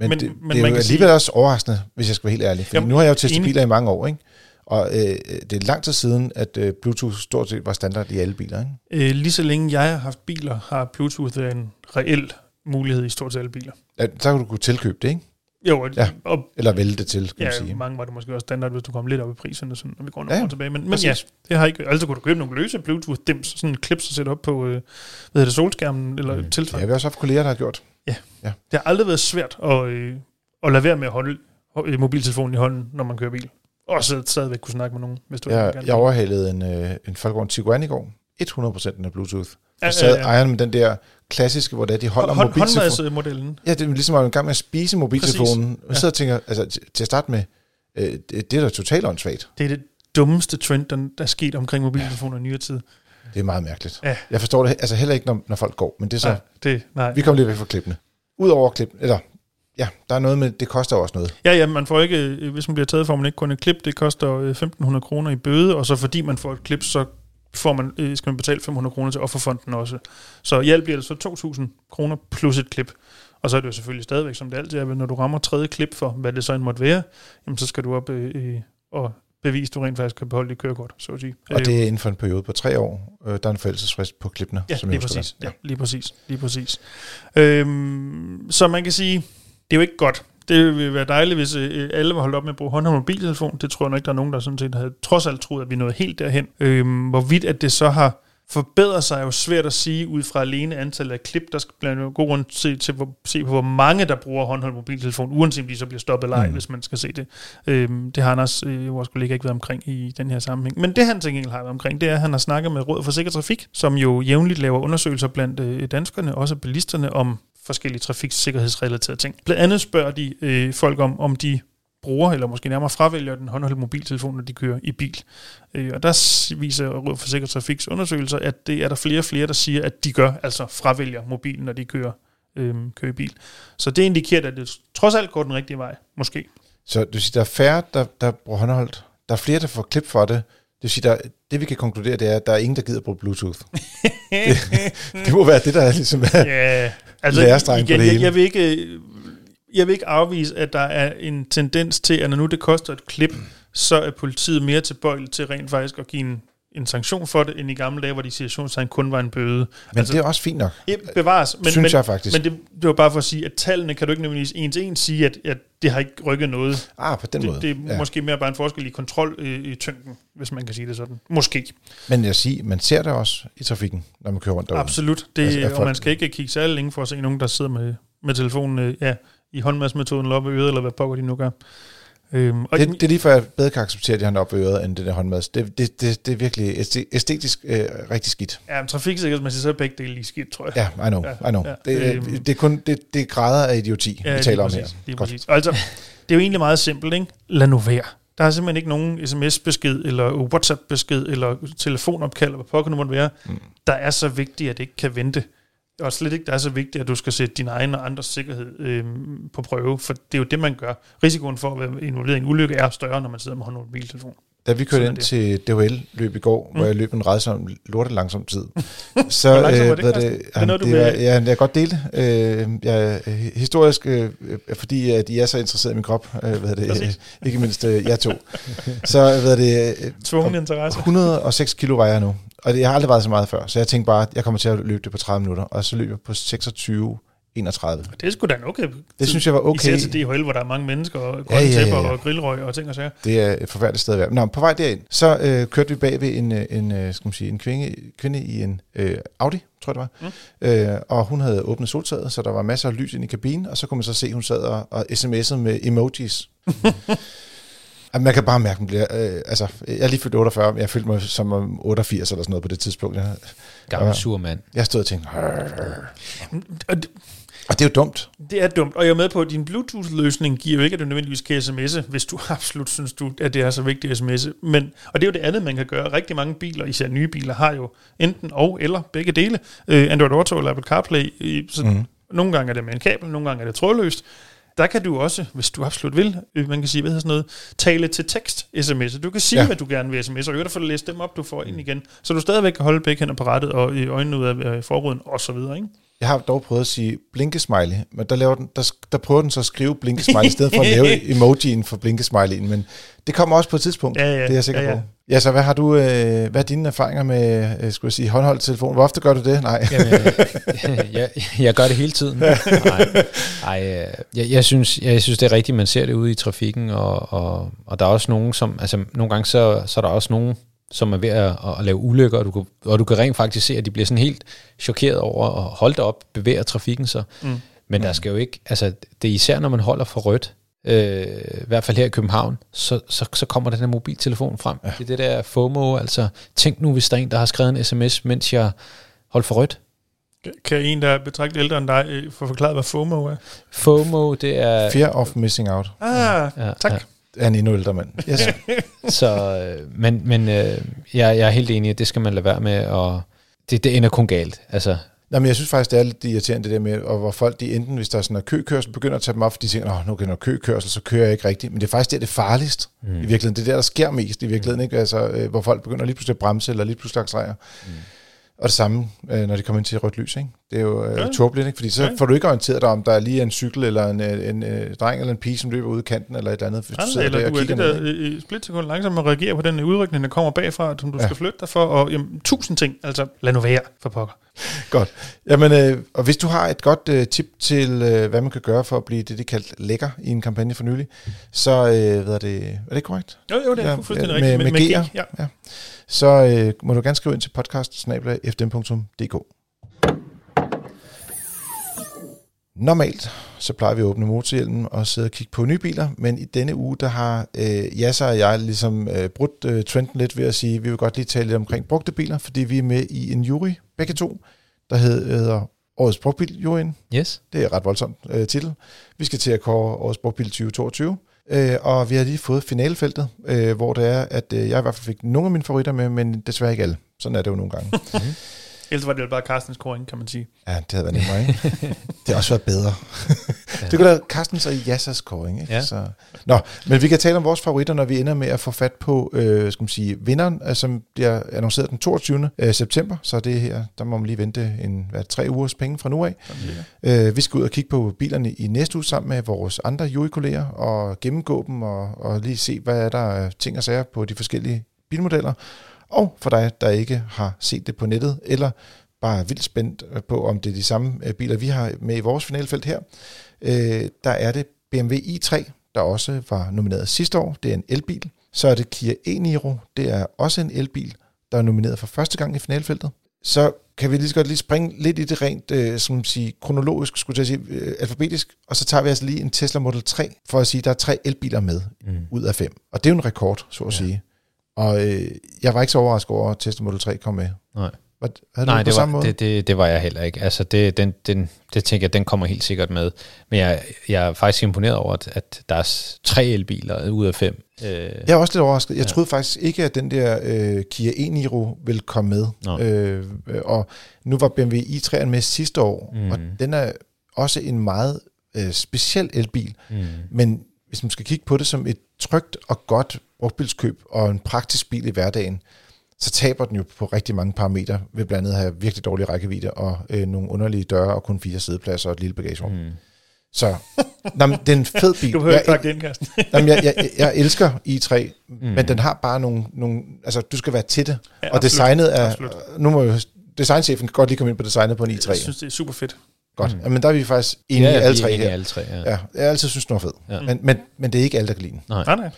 men, Men- det, men det er jo alligevel sige- også overraskende, hvis jeg skal være helt ærlig. For nu har jeg jo testet biler i mange år, ikke? Og øh, det er lang tid siden, at øh, Bluetooth stort set var standard i alle biler, ikke? Øh, lige så længe jeg har haft biler, har Bluetooth været en reel mulighed i stort set alle biler. Ja, så kan du kunne tilkøbe det, ikke? Jo, og, Ja. og Eller vælge det til, kan ja, man sige. mange var det måske også standard, hvis du kom lidt op i priserne, sådan, når vi går nogle Ja, ja, ja. år tilbage. Men, men ja, det har ikke... Altså kunne du købe nogle løse Bluetooth-dims, sådan en clips og sætte op på, øh, hvad hedder det, solskærmen eller mm, har tilsvarende. vi også haft kolleger, der har gjort. Det har aldrig været svært at, øh, at lade være med at holde øh, mobiltelefonen i hånden, når man kører bil. Og så stadigvæk kunne snakke med nogen, hvis du Jeg, gerne jeg overhalede en, øh, en Volkswagen Tiguan i går. 100% af Bluetooth. Ja, Jeg sad ja, ja. ejeren med den der klassiske, hvor det er, de holder Hånd, mobiltelefonen. Ja, det er ligesom at er i gang med at spise mobiltelefonen. Præcis. Og sidder og tænker, altså til- at starte med, øh, det, det er da totalt åndssvagt. Det er det dummeste trend, der, der er sket omkring mobiltelefoner i nyere tid. Det er meget mærkeligt. Ja. Jeg forstår det altså heller ikke, når, når folk går, men det er så, Nej, det, nej. vi kommer lige væk fra klippene. Udover klip, eller ja, der er noget med, det koster også noget. Ja, ja, man får ikke, øh, hvis man bliver taget, får man ikke kun et klip, det koster øh, 1.500 kroner i bøde, og så fordi man får et klip, så får man, øh, skal man betale 500 kroner til offerfonden også. Så i alt bliver det så 2.000 kroner plus et klip. Og så er det jo selvfølgelig stadigvæk, som det altid er, når du rammer tredje klip for, hvad det så end måtte være, jamen så skal du op øh, øh, og bevise, at du rent faktisk kan beholde dit kørekort, så at sige. Og Øh, det er inden for en periode på tre år. Øh, der er en forældelsesfrist på klippene. Ja, som lige præcis. det. Ja, lige præcis. Lige præcis. Øhm, så man kan sige, det er jo ikke godt. Det vil være dejligt, hvis øh, alle var holdt op med at bruge håndholdt mobiltelefon. Det tror jeg nok ikke, der er nogen, der sådan set havde trods alt troet, at vi nåede helt derhen. Øhm, hvorvidt at det så har forbedret sig, er jo svært at sige ud fra alene antallet af klip. Der skal blandt andet gå rundt til, til hvor, se på, hvor mange der bruger håndholdt mobiltelefon, uanset om de så bliver stoppet eller ej, Mm. hvis man skal se det. Øhm, det har Anders, øh, vores kollega, ikke været omkring i den her sammenhæng. Men det han til gengæld har været omkring, det er, at han har snakket med Rådet for Sikker Trafik, som jo jævnligt laver undersøgelser blandt øh, danskerne, også bilisterne, om forskellige trafiksikkerhedsrelaterede ting. Blandt andet spørger de øh, folk om, om de bruger, eller måske nærmere fravælger den håndholdte mobiltelefon, når de kører i bil. Øh, og der viser Rådet for Sikker Trafiks undersøgelser, at det er der flere og flere, der siger, at de gør, altså fravælger mobilen, når de kører, øh, kører i bil. Så det indikerer, at det trods alt går den rigtige vej, måske. Så det vil sige, der er færre, der, der bruger håndholdt. Der er flere, der får klip for det. Det vil sige, der, det vi kan konkludere, det er, at der er ingen, der gider bruge Bluetooth. Det må være det, der er ligesom er. Ja, altså Lærestreng på igen, det jeg, hele. jeg, vil ikke, jeg vil ikke afvise, at der er en tendens til, at når nu det koster et klip, så er politiet mere tilbøjeligt til rent faktisk at give en, en sanktion for det, end i gamle dage, hvor de situationstegn kun var en bøde. Men altså, det er også fint nok, Ja, bevares, men, synes men, jeg faktisk. men det, det var bare for at sige, at tallene kan du ikke nødvendigvis en til en sige, at, at det har ikke rykket noget. ah, på den Det, måde. det er ja. måske mere bare en forskel i kontrol øh, i tyngden, hvis man kan sige det sådan. Måske. Men jeg siger, man ser det også i trafikken, når man kører rundt derude. Absolut. Det, Altså, er altså, og man skal ikke kigge særlig længe for at se nogen, der sidder med, med telefonen øh, ja, i håndmadsmetoden eller op i øret, eller hvad pokker de nu gør. Øhm, og Det, det er lige for, at jeg bedre kan acceptere, at de har op ved øret, end det der håndmads. Det, det, det, det er virkelig æste- æstetisk øh, rigtig skidt. ja, men trafiksikkerhedsmæssigt, så er begge dele lige skidt, tror jeg. Ja, I know, Ja, I know. ja. Det, Øhm. det, er kun det, det er grader af idioti, vi taler lige om præcis, her. Lige Godt. præcis. Altså, det er jo egentlig meget simpelt, ikke? Lad nu være. Der er simpelthen ikke nogen sms-besked, eller WhatsApp-besked, eller telefonopkald, eller hvad pokker nu måtte være, Mm. der er så vigtigt, at det ikke kan vente. Og slet ikke, der er så vigtigt, at du skal sætte din egen og andres sikkerhed øh, på prøve, for det er jo det, man gør. Risikoen for at være involveret i en ulykke er større, når man sidder med håndholdt mobiltelefon da vi kørte ind det. til DHL-løb i går, mm. hvor jeg løb en rædsom lorte langsom tid, så Hvor langsom var det, hvad Carsten? det, Er det noget, du det vil- var, ja, jeg kan godt dele det. Øh, jeg, øh, historisk, øh, fordi at I er så interesseret i min krop, øh, hvad det, øh, ikke mindst øh, jer to, så hvad det, øh, Tvungen interesse. 106 kilo vejer jeg nu, og det, jeg har aldrig været så meget før, så jeg tænkte bare, at jeg kommer til at løbe det på 30 minutter, og så løber jeg på 26 31. Det er sgu da en okay. Det synes jeg var okay. Især til DHL, hvor der er mange mennesker, og grønne Ja, ja, ja, ja, og grillrøg og ting og sager. Det er et forfærdeligt sted at være. Nå, på vej derind, så øh, kørte vi bag ved en, øh, en, øh, skal man sige, en kvinde, kvinde i en øh, Audi, tror jeg det var. Mm. Øh, og hun havde åbnet soltaget, så der var masser af lys ind i kabinen, og så kunne man så se, at hun sad og, og sms'ede med emojis. Jamen, man kan bare mærke, at man bliver... Øh, altså, jeg er lige fyldt 48, men jeg følte mig som om 88 eller sådan noget på det tidspunkt. Jeg, Gammel sur mand. jeg stod og tænkte... Det, Og det er jo dumt. det er dumt, og jeg er med på, at din Bluetooth-løsning giver jo ikke, at du nødvendigvis kan sms'e, hvis du absolut synes, du, at det er så vigtigt at sms'e. Men, og det er jo det andet, man kan gøre. Rigtig mange biler, især nye biler, har jo enten og eller begge dele. Øh, Android Auto eller Apple CarPlay. øh, Så mm. Nogle gange er det med en kabel, nogle gange er det trådløst. Der kan du også, hvis du absolut vil, øh, man kan sige, hvad sådan noget, tale til tekst sms. Du kan sige, Ja. hvad du gerne vil sms, og øvrigt får du læst dem op, du får ind igen. Så du stadigvæk kan holde begge hænder på rettet og i øjnene ud af øh, forruden og så videre, ikke? Jeg har dog prøvet at sige blinkesmiley, men der, laver den, der, der prøver den så at skrive blinkesmiley, i stedet for at lave emojien for blinkesmileyen, men det kommer også på et tidspunkt, Ja, ja, det er jeg sikker ja, ja. på. Ja, så hvad har du, øh, hvad er dine erfaringer med, øh, skulle jeg sige, håndholdt telefon? Hvor ofte gør du det? Nej. Jamen, jeg, jeg, jeg gør det hele tiden. Nej, nej øh, jeg, jeg, synes, jeg synes, det er rigtigt, man ser det ude i trafikken, og, og, og der er også nogen, som, altså nogle gange, så, så er der også nogen, som er ved at, at lave ulykker, og du, kan, og du kan rent faktisk se, at de bliver sådan helt chokeret over at holde op, bevæger trafikken sig. Mm. Men der skal jo ikke, altså det er især, når man holder for rødt, øh, i hvert fald her i København, så, så, så kommer den her mobiltelefon frem. Ja. Det er det der FOMO, altså tænk nu, hvis der er en, der har skrevet en sms, mens jeg holdt for rødt. Kan en, der er betragtet ældre end dig, øh, få forklaret, hvad FOMO er? FOMO, det er... Fear of missing out. Ah, Ja, tak. Ja. Er en endnu ældre mand. Yes. Så, øh, men men øh, jeg, jeg er helt enig, at det skal man lade være med, og det, det ender kun galt. Altså, Nå, men jeg synes faktisk, det er lidt irriterende det der med, og hvor folk, de enten, hvis der er sådan en køkørsel, begynder at tage dem op, fordi de tænker, Åh, nu kan jeg køkørsel, så kører jeg ikke rigtigt. Men det er faktisk der, det er farligst mm. i virkeligheden. Det er der, der sker mest i virkeligheden, ikke? Altså, øh, hvor folk begynder lige pludselig at bremse, eller lige pludselig at accelerere. Mm. Og det samme, øh, når de kommer ind til rødt lys, ikke? Det er jo øh, Ja. ja. tåbeligt, ikke? Fordi så Ja. får du ikke orienteret dig om, der er lige en cykel, eller en, øh, en, en, en dreng, eller en pige, som løber ude i kanten, eller et eller andet. Hvis du Eller, sidder der eller og du er kigger det der øh, splitsekund langsomt at reagere på den udrykning, der kommer bagfra, som du ja. Ja. skal flytte dig for, og jamen, tusind ting. Altså, lad nu være for pokker. Godt. Jamen, øh, og hvis du har et godt øh, tip til, øh, hvad man kan gøre for at blive det, de kaldt lækker i en kampagne for nylig, så øh, hvad er det, er det korrekt? Jo, jo, det er Ja, ja, fuldstændig med- rigtigt. med G'er. G, ja. Ja. Så øh, må du gerne skrive ind til podcast Normalt så plejer vi at åbne motorhjelmen og sidde og kigge på nye biler, men i denne uge, der har øh, Jasser og jeg ligesom øh, brudt øh, trenden lidt ved at sige, at vi vil godt lige tale lidt omkring brugte biler, fordi vi er med i en jury, begge to, der hedder Årets Brugtbil Juryen. yes. Det er et ret voldsomt øh, titel. Vi skal til at kåre Årets Brugtbil 2022. Øh, og vi har lige fået finalefeltet, øh, hvor det er, at øh, jeg i hvert fald fik nogle af mine favoritter med, men desværre ikke alle. Sådan er det jo nogle gange. Mhm. Ellers var det jo bare Carstens scoring, kan man sige. ja, det havde været nemmere, ikke? Det har også været bedre. det kunne da være Carstens og Jassas scoring, ikke? Ja. Så. Nå, men vi kan tale om vores favoritter, når vi ender med at få fat på, øh, skal man sige, vinderen, øh, som bliver annonceret den 22. øh, september. Så det er her, der må man lige vente en, hvad, tre ugers penge fra nu af. Sådan. Øh, vi skal ud og kigge på bilerne i næste uge sammen med vores andre jurykolleger og gennemgå dem og, og lige se, hvad er der ting og sager på de forskellige bilmodeller. Og for dig, der ikke har set det på nettet, eller bare er vildt spændt på, om det er de samme øh, biler, vi har med i vores finalfelt her, øh, der er det BMW i3, der også var nomineret sidste år. Det er en elbil. Så er det Kia e-Niro. Det er også en elbil, der er nomineret for første gang i finalfeltet. Så kan vi lige så godt lige springe lidt i det rent, øh, som sige, kronologisk, skulle jeg sige, øh, alfabetisk, og så tager vi altså lige en Tesla Model 3, for at sige, at der er tre elbiler med Mm. ud af fem. Og det er jo en rekord, så at ja. sige. Og øh, jeg var ikke så overrasket over, at Tesla Model 3 kom med. Nej. Hvad, havde Nej, du på det samme var, måde? det, det, det var jeg heller ikke. Altså, det, den, den, det tænker jeg, den kommer helt sikkert med. Men jeg, jeg er faktisk imponeret over, at, at der er tre elbiler ud af fem. Øh, Jeg er også lidt overrasket. Jeg Ja. troede faktisk ikke, at den der øh, Kia e-Niro ville komme med. Nå. Øh, og nu var BMW i3'eren med sidste år, mm. og den er også en meget øh, speciel elbil. mm, Men hvis man skal kigge på det som et trygt og godt brugtbilskøb og en praktisk bil i hverdagen, så taber den jo på rigtig mange parametre, ved blandt andet at have virkelig dårlig rækkevidde og øh, nogle underlige døre og kun fire sædepladser og et lille bagagerum. Mm. Så nå, men, det er en fed bil. Du behøver ikke ind, Karsten. Jamen, jeg, jeg, jeg elsker i3, mm. men den har bare nogle, nogle... Altså, du skal være til det. Ja, og absolut. designet er... Absolut. Nu må jo... Designchefen kan godt lige komme ind på designet på en i3. Jeg synes, det er super fedt. Godt. Mm. Jamen, der er vi faktisk enige ja, alle tre her. alle tre, ja. Ja, jeg altid synes, den var fed. Ja. Men, men, men det er ikke alle, der kan lide den. Nej. Nej, nej.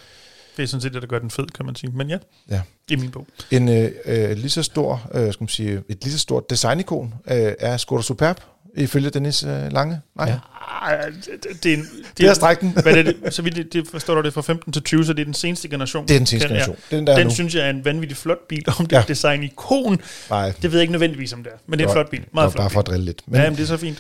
Det er sådan set det, der gør den fed, kan man sige. Men ja, Ja. i min bog. En øh, øh, lige så stor, øh, skal man sige, et lige så stort designikon øh, er Skoda Superb, ifølge Dennis øh, Lange. Nej, Ja. Ej, det, det, det er en... det er strækken. Hvad er det? Så vidt det, det forstår du det fra 15 til 20, så det er den seneste generation. Det er den seneste Den, ja. generation. Den der er Den nu. synes jeg er en vanvittig flot bil. Om det er Ja. et design-ikon, Nej, det ved jeg ikke nødvendigvis om det er. Men det er en flot bil. det Meget flot bare for at bil. drille lidt. Men, ja, men det er så fint.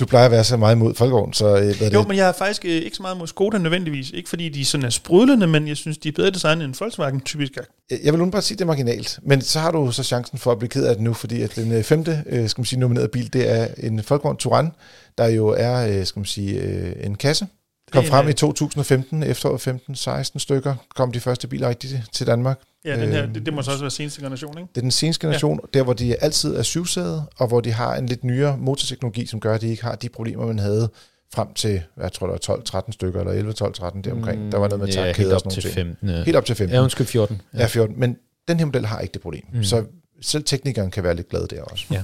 Du plejer at være så meget imod folkevogn, så øh, hvad er Jo, det? men jeg er faktisk øh, ikke så meget mod Skoda nødvendigvis. Ikke fordi de sådan er sprudlende, men jeg synes, de er bedre designet end Volkswagen typisk er. Jeg vil bare sige, at det er marginalt. Men så har du så chancen for at blive ked af det nu, fordi at den øh, femte øh, skal man sige, nominerede bil, det er en Folkevogn Touran, der jo er øh, skal man sige, øh, en kasse. Kom frem i 2015, efteråret 15-16 stykker, kom de første biler rigtigt til Danmark. Ja, den her, det, det må så også være seneste generation, ikke? Det er den seneste generation, ja. der hvor de altid er syvsæde, og hvor de har en lidt nyere motorteknologi, som gør, at de ikke har de problemer, man havde frem til, jeg tror, der var 12-13 stykker, eller 11-12-13 deromkring. Mm, der var noget med ja, helt takkæder og op sådan til nogle ting. 15. Ja. Helt op til 15. Ja, undskyld, 14. Ja. 14. Men den her model har ikke det problem. Mm. Mm. Så selv teknikeren kan være lidt glad der også. Ja.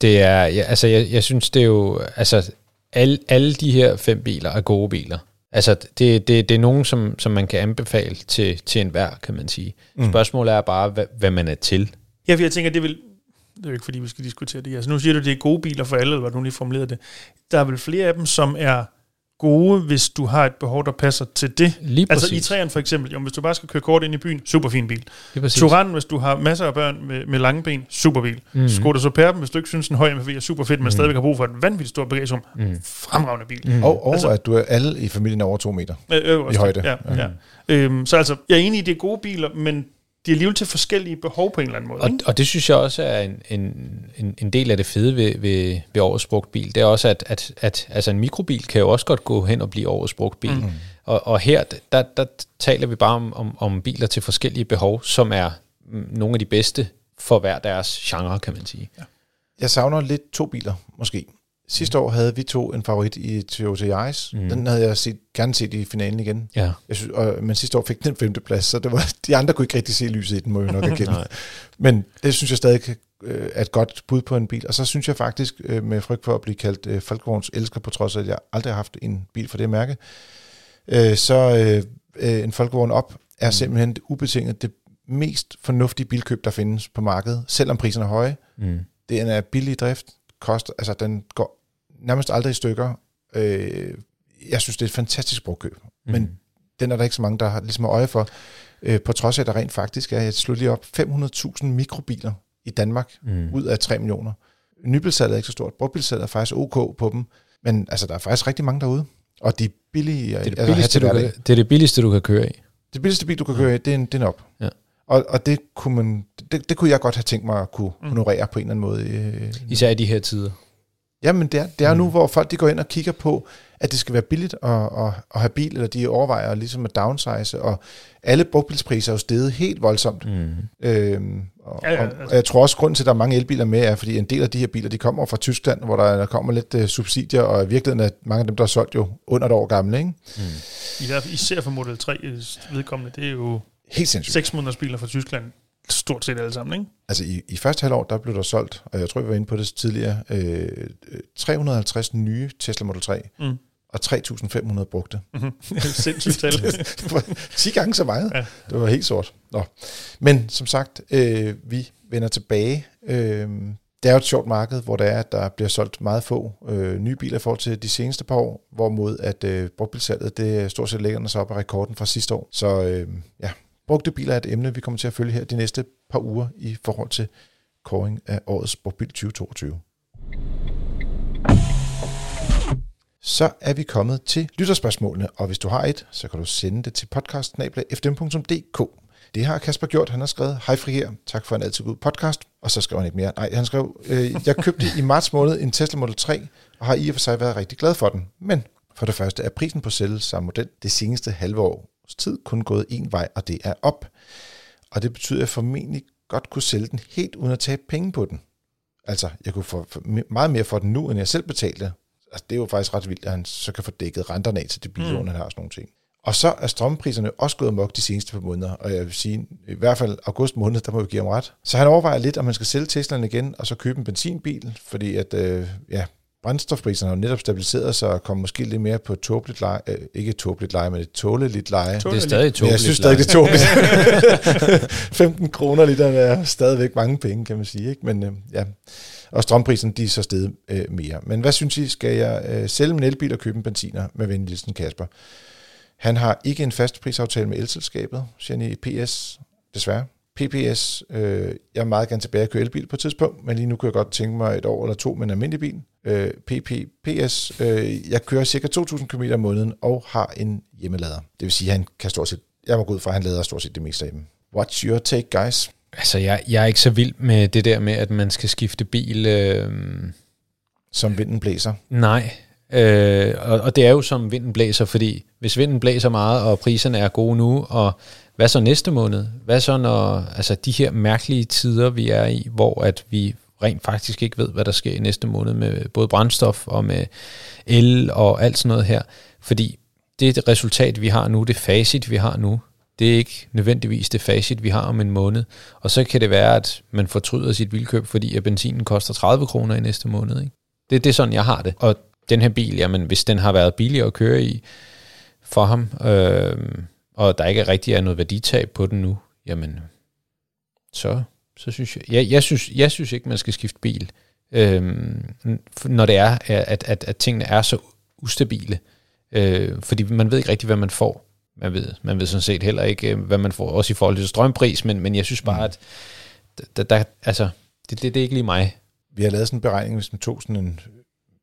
Det er, ja, altså jeg, jeg synes, det er jo, altså alle, alle de her fem biler er gode biler. Altså det, det, det er nogen, som, som man kan anbefale til, til enhver, kan man sige. Mm. Spørgsmålet er bare, hvad, hvad man er til. Ja, for jeg tænker, det vil... Det er jo ikke, fordi vi skal diskutere det. Altså, nu siger du, det er gode biler for alle, eller hvad du lige formulerede det. Der er vel flere af dem, som er gode, hvis du har et behov, der passer til det. Lige Altså præcis. i træerne for eksempel, jo, hvis du bare skal køre kort ind i byen, super fin bil. Touran, hvis du har masser af børn med, med lange ben, super bil. Mm. Skoda Superben, hvis du ikke synes, en høj MPV er super fedt, men mm. stadigvæk har brug for et vanvittigt stort bagagerum, mm. fremragende bil. Mm. Og, og Altså- at du er alle i familien er over to meter. Øh, øverst, I højde. Ja, ja. Øhm, så altså, jeg er enig i, det er gode biler, men de er alligevel til forskellige behov på en eller anden måde. Og, ikke? og det synes jeg også er en, en, en, en del af det fede ved, ved, ved årets brugt bil. Det er også, at, at, at altså en mikrobil kan jo også godt gå hen og blive årets brugt bil. Mm. Og, og her, der, der taler vi bare om, om, om biler til forskellige behov, som er mm, nogle af de bedste for hver deres genre, kan man sige. Ja. Jeg savner lidt to biler, måske. Sidste år havde vi to en favorit i Toyota Yaris. Mm. Den havde jeg set, gerne set i finalen igen. ja. Jeg synes, og, men sidste år fik den en femteplads, så det var, de andre kunne ikke rigtig se lyset i den, må jeg nok erkende. Men det synes jeg stadig øh, er et godt bud på en bil. Og så synes jeg faktisk, øh, med frygt for at blive kaldt øh, Folkevogns elsker, på trods af, at jeg aldrig har haft en bil for det mærke, øh, så øh, øh, en Folkevogn op er simpelthen det ubetinget det mest fornuftige bilkøb, der findes på markedet, selvom priserne er høje. Mm. Den er billig i drift, koster, altså den går nærmest aldrig i stykker. Øh, jeg synes, det er et fantastisk brugkøb, mm. men den er der ikke så mange, der har ligesom øje for. Øh, på trods af, at der rent faktisk er, jeg slog lige op, 500.000 mikrobiler i Danmark, Mm. ud af 3 millioner. Nybilsalget er ikke så stort, brugtbilsalget er faktisk ok på dem, men altså, der er faktisk rigtig mange derude, og de er billige Det, er det, altså, billigste, du kan, det er det billigste, du kan køre i. Det billigste bil, du kan køre i, det er en, det er en op. Ja. Og, og det, kunne man, det, det kunne jeg godt have tænkt mig at kunne honorere på en eller anden måde. Øh, Især i de her tider. Jamen, det er, det er mm. nu, hvor folk de går ind og kigger på, at det skal være billigt at, at, at have bil, eller de overvejer ligesom at downsize, og alle brugtbilspriser er jo steget helt voldsomt. Mm. Øhm, og, Ja, ja, altså. og jeg tror også, grund til, at der er mange elbiler med, er, fordi en del af de her biler, de kommer fra Tyskland, hvor der, der kommer lidt uh, subsidier, og i virkeligheden er mange af dem, der er solgt jo under et år gamle, ikke? Fald især for Model 3 vedkommende, det er jo Helt sindssygt. 6 måneders biler fra Tyskland, stort set alle sammen, ikke? Altså i, i første halvår, der blev der solgt, og jeg tror, vi var inde på det tidligere, øh, øh, 350 nye Tesla Model 3, Mm. og 3.500 brugte. Mm-hmm. Sindssygt tal. det var 10 gange så meget. Ja. Det var helt sort. Nå. Men som sagt, øh, vi vender tilbage. Øh, det er jo et sjovt marked, hvor der er, at der bliver solgt meget få øh, nye biler forhold til de seneste par år, hvorimod at øh, brugtbilsalget, det stort set ligger sig op af rekorden fra sidste år. Så øh, ja, brugte biler er et emne, vi kommer til at følge her de næste par uger i forhold til kåring af årets brugtbil 2022. Så er vi kommet til lytterspørgsmålene, og hvis du har et, så kan du sende det til podcast.fdm.dk. Det har Kasper gjort. Han har skrevet, hej fri her, tak for en altid god podcast. Og så skrev han ikke mere. Nej, han skrev, øh, jeg købte i marts måned en Tesla Model 3, og har i og for sig været rigtig glad for den. Men for det første er prisen på selv samme model det seneste halve år års tid kun gået en vej, og det er op. Og det betyder, at jeg formentlig godt kunne sælge den helt uden at tabe penge på den. Altså, jeg kunne få meget mere for den nu, end jeg selv betalte. Altså, det er jo faktisk ret vildt, at han så kan få dækket renterne af til det bilån, mm. han har og sådan nogle ting. Og så er strømpriserne også gået amok de seneste par måneder, og jeg vil sige, i hvert fald august måned, der må vi give ham ret. Så han overvejer lidt, om man skal sælge Teslaen igen, og så købe en benzinbil, fordi at, øh, ja, brændstofpriserne har jo netop stabiliseret sig og kommer måske lidt mere på et tåbeligt leje. Øh, ikke et tåbeligt leje, men et tåleligt leje. Det er stadig tåbeligt jeg synes stadig, det er tåbeligt. 15 kroner liter er stadigvæk mange penge, kan man sige. Ikke? Men øh, ja, og strømprisen de er så steget øh, mere. Men hvad synes I, skal jeg øh, sælge min elbil og købe en benziner med venligsten Kasper? Han har ikke en fast prisaftale med elselskabet, siger han i PS, desværre. PPS, øh, jeg er meget gerne tilbage at køre elbil på et tidspunkt, men lige nu kunne jeg godt tænke mig et år eller to med en almindelig bil. Øh, PPS, øh, jeg kører cirka 2.000 km om måneden og har en hjemmelader. Det vil sige, at han kan stort set, jeg må gå ud fra, at han lader stort set det meste af dem. What's your take, guys? Altså, jeg, jeg er ikke så vild med det der med, at man skal skifte bil. Øh... Som vinden blæser? Nej, øh, og, og det er jo som vinden blæser, fordi hvis vinden blæser meget, og priserne er gode nu, og hvad så næste måned? Hvad så når altså de her mærkelige tider, vi er i, hvor at vi rent faktisk ikke ved, hvad der sker i næste måned med både brændstof og med el og alt sådan noget her. Fordi det resultat, vi har nu, det facit, vi har nu, det er ikke nødvendigvis det facit, vi har om en måned. Og så kan det være, at man fortryder sit vildkøb, fordi at benzinen koster 30 kroner i næste måned. Ikke? Det, det er sådan, jeg har det. Og den her bil, jamen hvis den har været billigere at køre i for ham, øh, og der ikke rigtig er noget værditab på den nu, jamen så, så synes jeg, jeg, jeg synes, jeg synes ikke, man skal skifte bil, øh, når det er, at, at, at tingene er så ustabile. Øh, fordi man ved ikke rigtig, hvad man får man ved, man ved sådan set heller ikke, øh, hvad man får, også i forhold til strømpris, men, men jeg synes bare, mm. at der, der, altså, det, det, det er ikke lige mig. Vi har lavet sådan en beregning, hvis man tog sådan en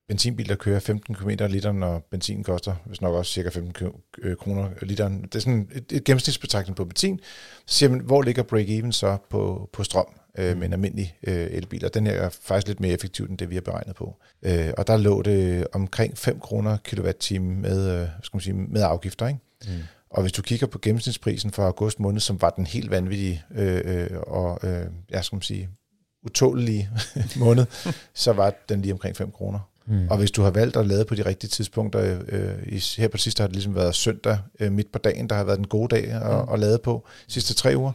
benzinbil, der kører 15 km liter, når benzin koster, hvis nok også cirka 15 øh, kroner literen. Det er sådan et, et gennemsnitsbetragtning på benzin. Så siger man, hvor ligger break-even så på, på strøm øh, med en almindelig øh, elbil? Og den her er faktisk lidt mere effektiv end det, vi har beregnet på. Øh, og der lå det omkring 5 kroner kilowatt-time med, øh, skal man sige, med afgifter. Ikke? Mm. Og hvis du kigger på gennemsnitsprisen for august måned, som var den helt vanvittige øh, øh, og, øh, jeg skal man sige, utålige måned, så var den lige omkring 5 kroner. Mm. Og hvis du har valgt at lade på de rigtige tidspunkter, øh, i, her på sidste har det ligesom været søndag øh, midt på dagen, der har været den gode dag at, mm. at lade på sidste tre uger,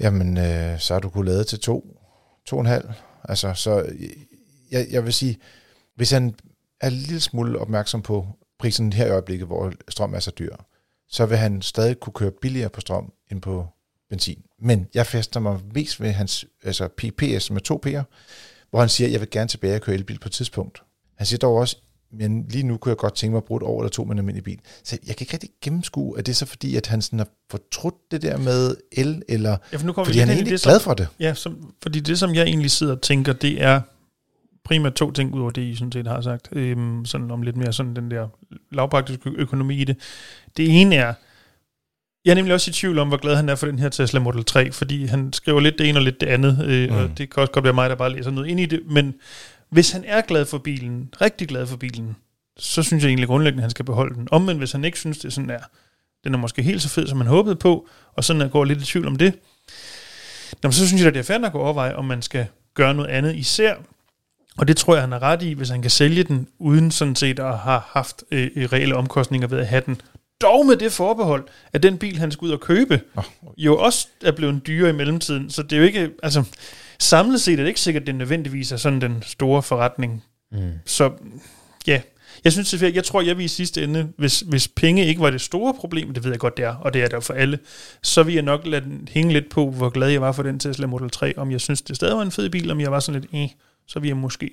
jamen øh, så har du kunnet lade til to, to og en halv. Altså, så jeg, jeg vil sige, hvis han er en lille smule opmærksom på prisen her i øjeblikket, hvor strøm er så dyr, så vil han stadig kunne køre billigere på strøm end på benzin. Men jeg fester mig mest ved hans altså PPS med to P'er, hvor han siger, at jeg vil gerne tilbage og køre elbil på et tidspunkt. Han siger dog også, men lige nu kunne jeg godt tænke mig at bruge et år eller to med en almindelig bil. Så jeg kan ikke rigtig gennemskue, at det er så fordi, at han sådan har fortrudt det der med el, eller ja, for nu fordi han er egentlig det, glad for det. Ja, som, fordi det, som jeg egentlig sidder og tænker, det er primært to ting, ud over det, I sådan set har sagt, øhm, sådan om lidt mere sådan den der lavpraktiske økonomi i det. Det ene er, jeg er nemlig også i tvivl om, hvor glad han er for den her Tesla Model 3, fordi han skriver lidt det ene og lidt det andet, øh, mm. og det kan også godt være mig, der bare læser noget ind i det, men hvis han er glad for bilen, rigtig glad for bilen, så synes jeg egentlig grundlæggende, at han skal beholde den. Omvendt, hvis han ikke synes, det er sådan er, den er måske helt så fed, som han håbede på, og sådan er går lidt i tvivl om det, jamen, så synes jeg, at det er fair at gå overveje, om man skal gøre noget andet, især og det tror jeg, han har ret i, hvis han kan sælge den, uden sådan set at have haft øh, reelle omkostninger ved at have den. Dog med det forbehold, at den bil, han skal ud og købe, oh. jo også er blevet dyrere i mellemtiden. Så det er jo ikke, altså samlet set er det ikke sikkert, at det nødvendigvis er sådan den store forretning. Mm. Så ja, jeg synes selvfølgelig, jeg tror, jeg vil i sidste ende, hvis, hvis penge ikke var det store problem, det ved jeg godt, det er, og det er der for alle, så vil jeg nok lade den hænge lidt på, hvor glad jeg var for den Tesla Model 3, om jeg synes, det stadig var en fed bil, om jeg var sådan lidt, eh, så vi er måske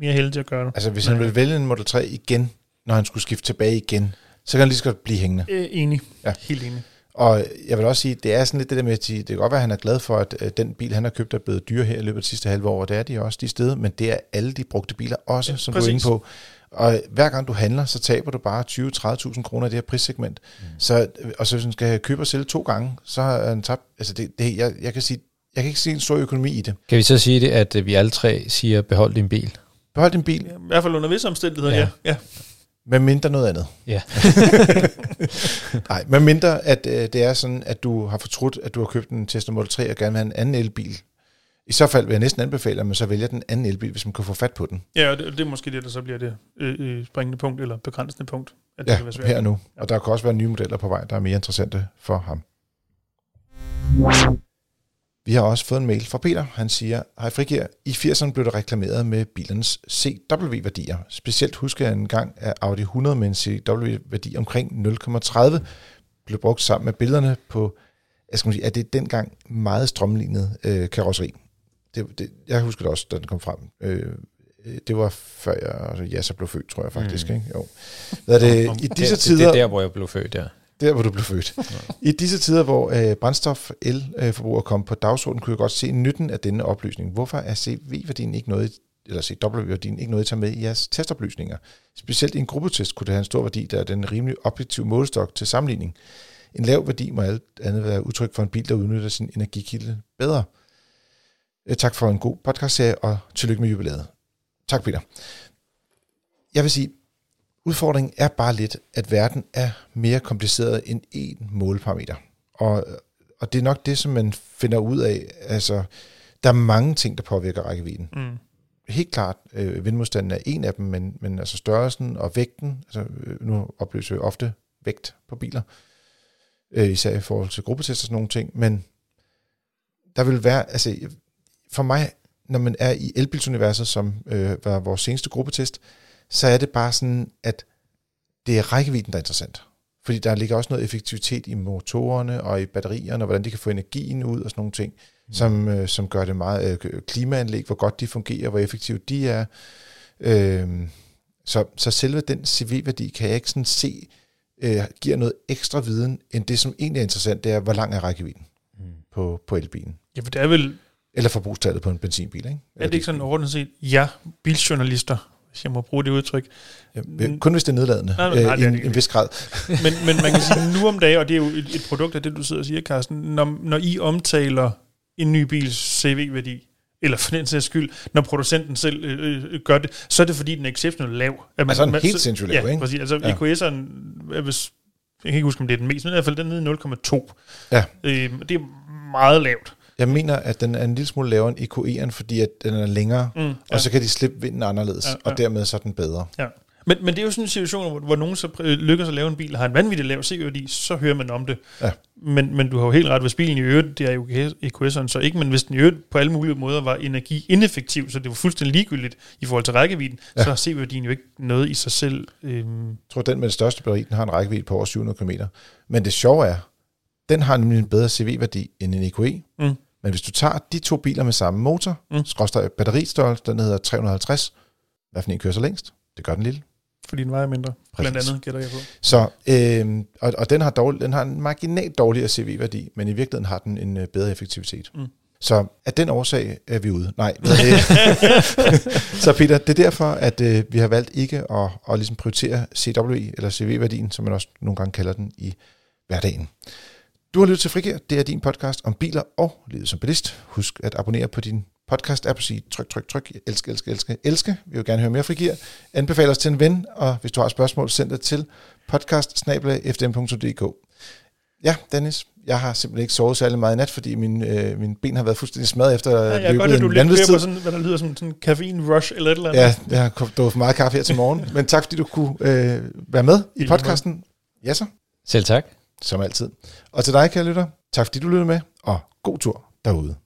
mere heldige til at gøre det. Altså hvis han vil vælge en Model 3 igen, når han skulle skifte tilbage igen, så kan han lige så godt blive hængende. Øh, enig. Ja. Helt enig. Og jeg vil også sige, det er sådan lidt det der med, at det kan godt være, at han er glad for, at den bil, han har købt, er blevet dyre her i løbet af de sidste halve år, og det er de også de steder, men det er alle de brugte biler også, ja, som præcis. du er inde på. Og hver gang du handler, så taber du bare 20-30.000 kroner i det her prissegment. Mm. Så, og så hvis han skal købe og sælge to gange, så har han tabt, altså det, det, jeg, jeg kan sige, jeg kan ikke se en stor økonomi i det. Kan vi så sige det, at vi alle tre siger, behold din bil? Behold din bil. Ja, I hvert fald under visse omstændigheder, ja. ja. ja. Med mindre noget andet. Ja. Nej, med mindre at øh, det er sådan, at du har fortrudt, at du har købt en Tesla Model 3 og gerne vil have en anden elbil. I så fald vil jeg næsten anbefale, at man så vælger den anden elbil, hvis man kan få fat på den. Ja, og det, det er måske det, der så bliver det øh, øh, springende punkt, eller begrænsende punkt. At det Ja, kan være svært. her nu. Og der kan også være nye modeller på vej, der er mere interessante for ham. Vi har også fået en mail fra Peter. Han siger, Hej Frigir, i 80'erne blev der reklameret med bilernes CW-værdier. Specielt husker jeg en gang, at Audi 100 med en CW-værdi omkring 0,30 blev brugt sammen med billederne på, jeg skal sige, at det dengang meget strømlignet øh, karosseri. Det, det, jeg husker det også, da den kom frem. Øh, øh, det var før jeg, altså, ja, så blev født, tror jeg faktisk. Mm. Ikke? Jo. Hvad er det, I disse det, tider... Det er der, hvor jeg blev født, ja. Der, hvor du blev født. I disse tider, hvor øh, brændstof elforbrug er kommet på dagsordenen, kunne jeg godt se nytten af denne oplysning. Hvorfor er CV-værdien ikke noget, eller CW-værdien ikke noget, I tager med i jeres testoplysninger? Specielt i en gruppetest kunne det have en stor værdi, der er den rimelig objektiv målestok til sammenligning. En lav værdi må alt andet være udtryk for en bil, der udnytter sin energikilde bedre. Øh, tak for en god podcastserie, og tillykke med jubilæet. Tak, Peter. Jeg vil sige, Udfordringen er bare lidt, at verden er mere kompliceret end én måleparameter. Og, og det er nok det, som man finder ud af. Altså, der er mange ting, der påvirker rækkevidden. Mm. Helt klart, øh, vindmodstanden er en af dem, men, men altså størrelsen og vægten, altså øh, nu opløser vi ofte vægt på biler, øh, især i forhold til gruppetest og sådan nogle ting, men der vil være, altså for mig, når man er i elbilsuniverset, som øh, var vores seneste gruppetest, så er det bare sådan, at det er rækkevidden, der er interessant. Fordi der ligger også noget effektivitet i motorerne og i batterierne, og hvordan de kan få energien ud og sådan nogle ting, mm. som, øh, som gør det meget øh, klimaanlæg, hvor godt de fungerer, hvor effektive de er. Øh, så, så selve den CV-værdi kan jeg ikke sådan se, øh, giver noget ekstra viden, end det, som egentlig er interessant, det er, hvor lang er rækkevidden mm. på, på elbilen. Ja, for det er vel... Eller forbrugstallet på en benzinbil, ikke? Er det ikke sådan overordnet set, ja, biljournalister, hvis jeg må bruge det udtryk. Ja, kun hvis det er nedladende, nej, nej, nej, øh, i en, en vis grad. men, men man kan sige, nu om dagen, og det er jo et, produkt af det, du sidder og siger, Carsten, når, når I omtaler en ny bils CV-værdi, eller for den sags skyld, når producenten selv øh, øh, gør det, så er det fordi, den er exceptionelt lav. At man, altså en helt sindssygt lav, ja, ikke? Præcis. Altså ja. EQS'eren, hvis, jeg kan ikke huske, om det er den mest, men i hvert fald den nede i 0,2. Ja. Øh, det er meget lavt. Jeg mener, at den er en lille smule lavere end EQE'en, fordi at den er længere, mm, ja. og så kan de slippe vinden anderledes, ja, ja. og dermed så er den bedre. Ja. Men, men det er jo sådan en situation, hvor, hvor nogen så lykkes at lave en bil, og har en vanvittig lav CV-værdi, så hører man om det. Ja. Men, men du har jo helt ret, hvis bilen i øvrigt, det er jo EQS'eren så ikke, men hvis den i øvrigt på alle mulige måder var energiineffektiv, så det var fuldstændig ligegyldigt i forhold til rækkevidden, ja. så har CV-værdien jo ikke noget i sig selv. Øhm. Jeg tror, den med det største batteri, den har en rækkevidde på over 700 km. Men det sjove er, den har nemlig en bedre CV-værdi end en EQE. Mm. Men hvis du tager de to biler med samme motor, mm. skråstrej batteristørrelse, den hedder 350, hvad for en kører så længst? Det gør den lille. Fordi den vejer mindre, Præcis. blandt andet, gætter jeg på. Så, øh, og, og den, har dårlig, den har en marginalt dårligere CV-værdi, men i virkeligheden har den en bedre effektivitet. Mm. Så af den årsag er vi ude. Nej, det? så Peter, det er derfor, at øh, vi har valgt ikke at, at ligesom prioritere CW, eller CV-værdien, som man også nogle gange kalder den i hverdagen. Du har lyttet til Frigir. Det er din podcast om biler og livet som bilist. Husk at abonnere på din podcast app og sige tryk, tryk, tryk. Elske, elske, elske, elske. Vi vil gerne høre mere Frigir. Anbefale os til en ven, og hvis du har spørgsmål, send det til podcast Ja, Dennis, jeg har simpelthen ikke sovet særlig meget i nat, fordi min, øh, min ben har været fuldstændig smadret efter ja, jeg løbet godt, at du en på sådan, hvad der lyder som sådan en caffeine rush eller et eller andet. Ja, jeg har drukket for meget kaffe her til morgen. Men tak, fordi du kunne øh, være med i podcasten. Ja, så. Selv tak som altid. Og til dig, kære lytter, tak fordi du lyttede med, og god tur derude.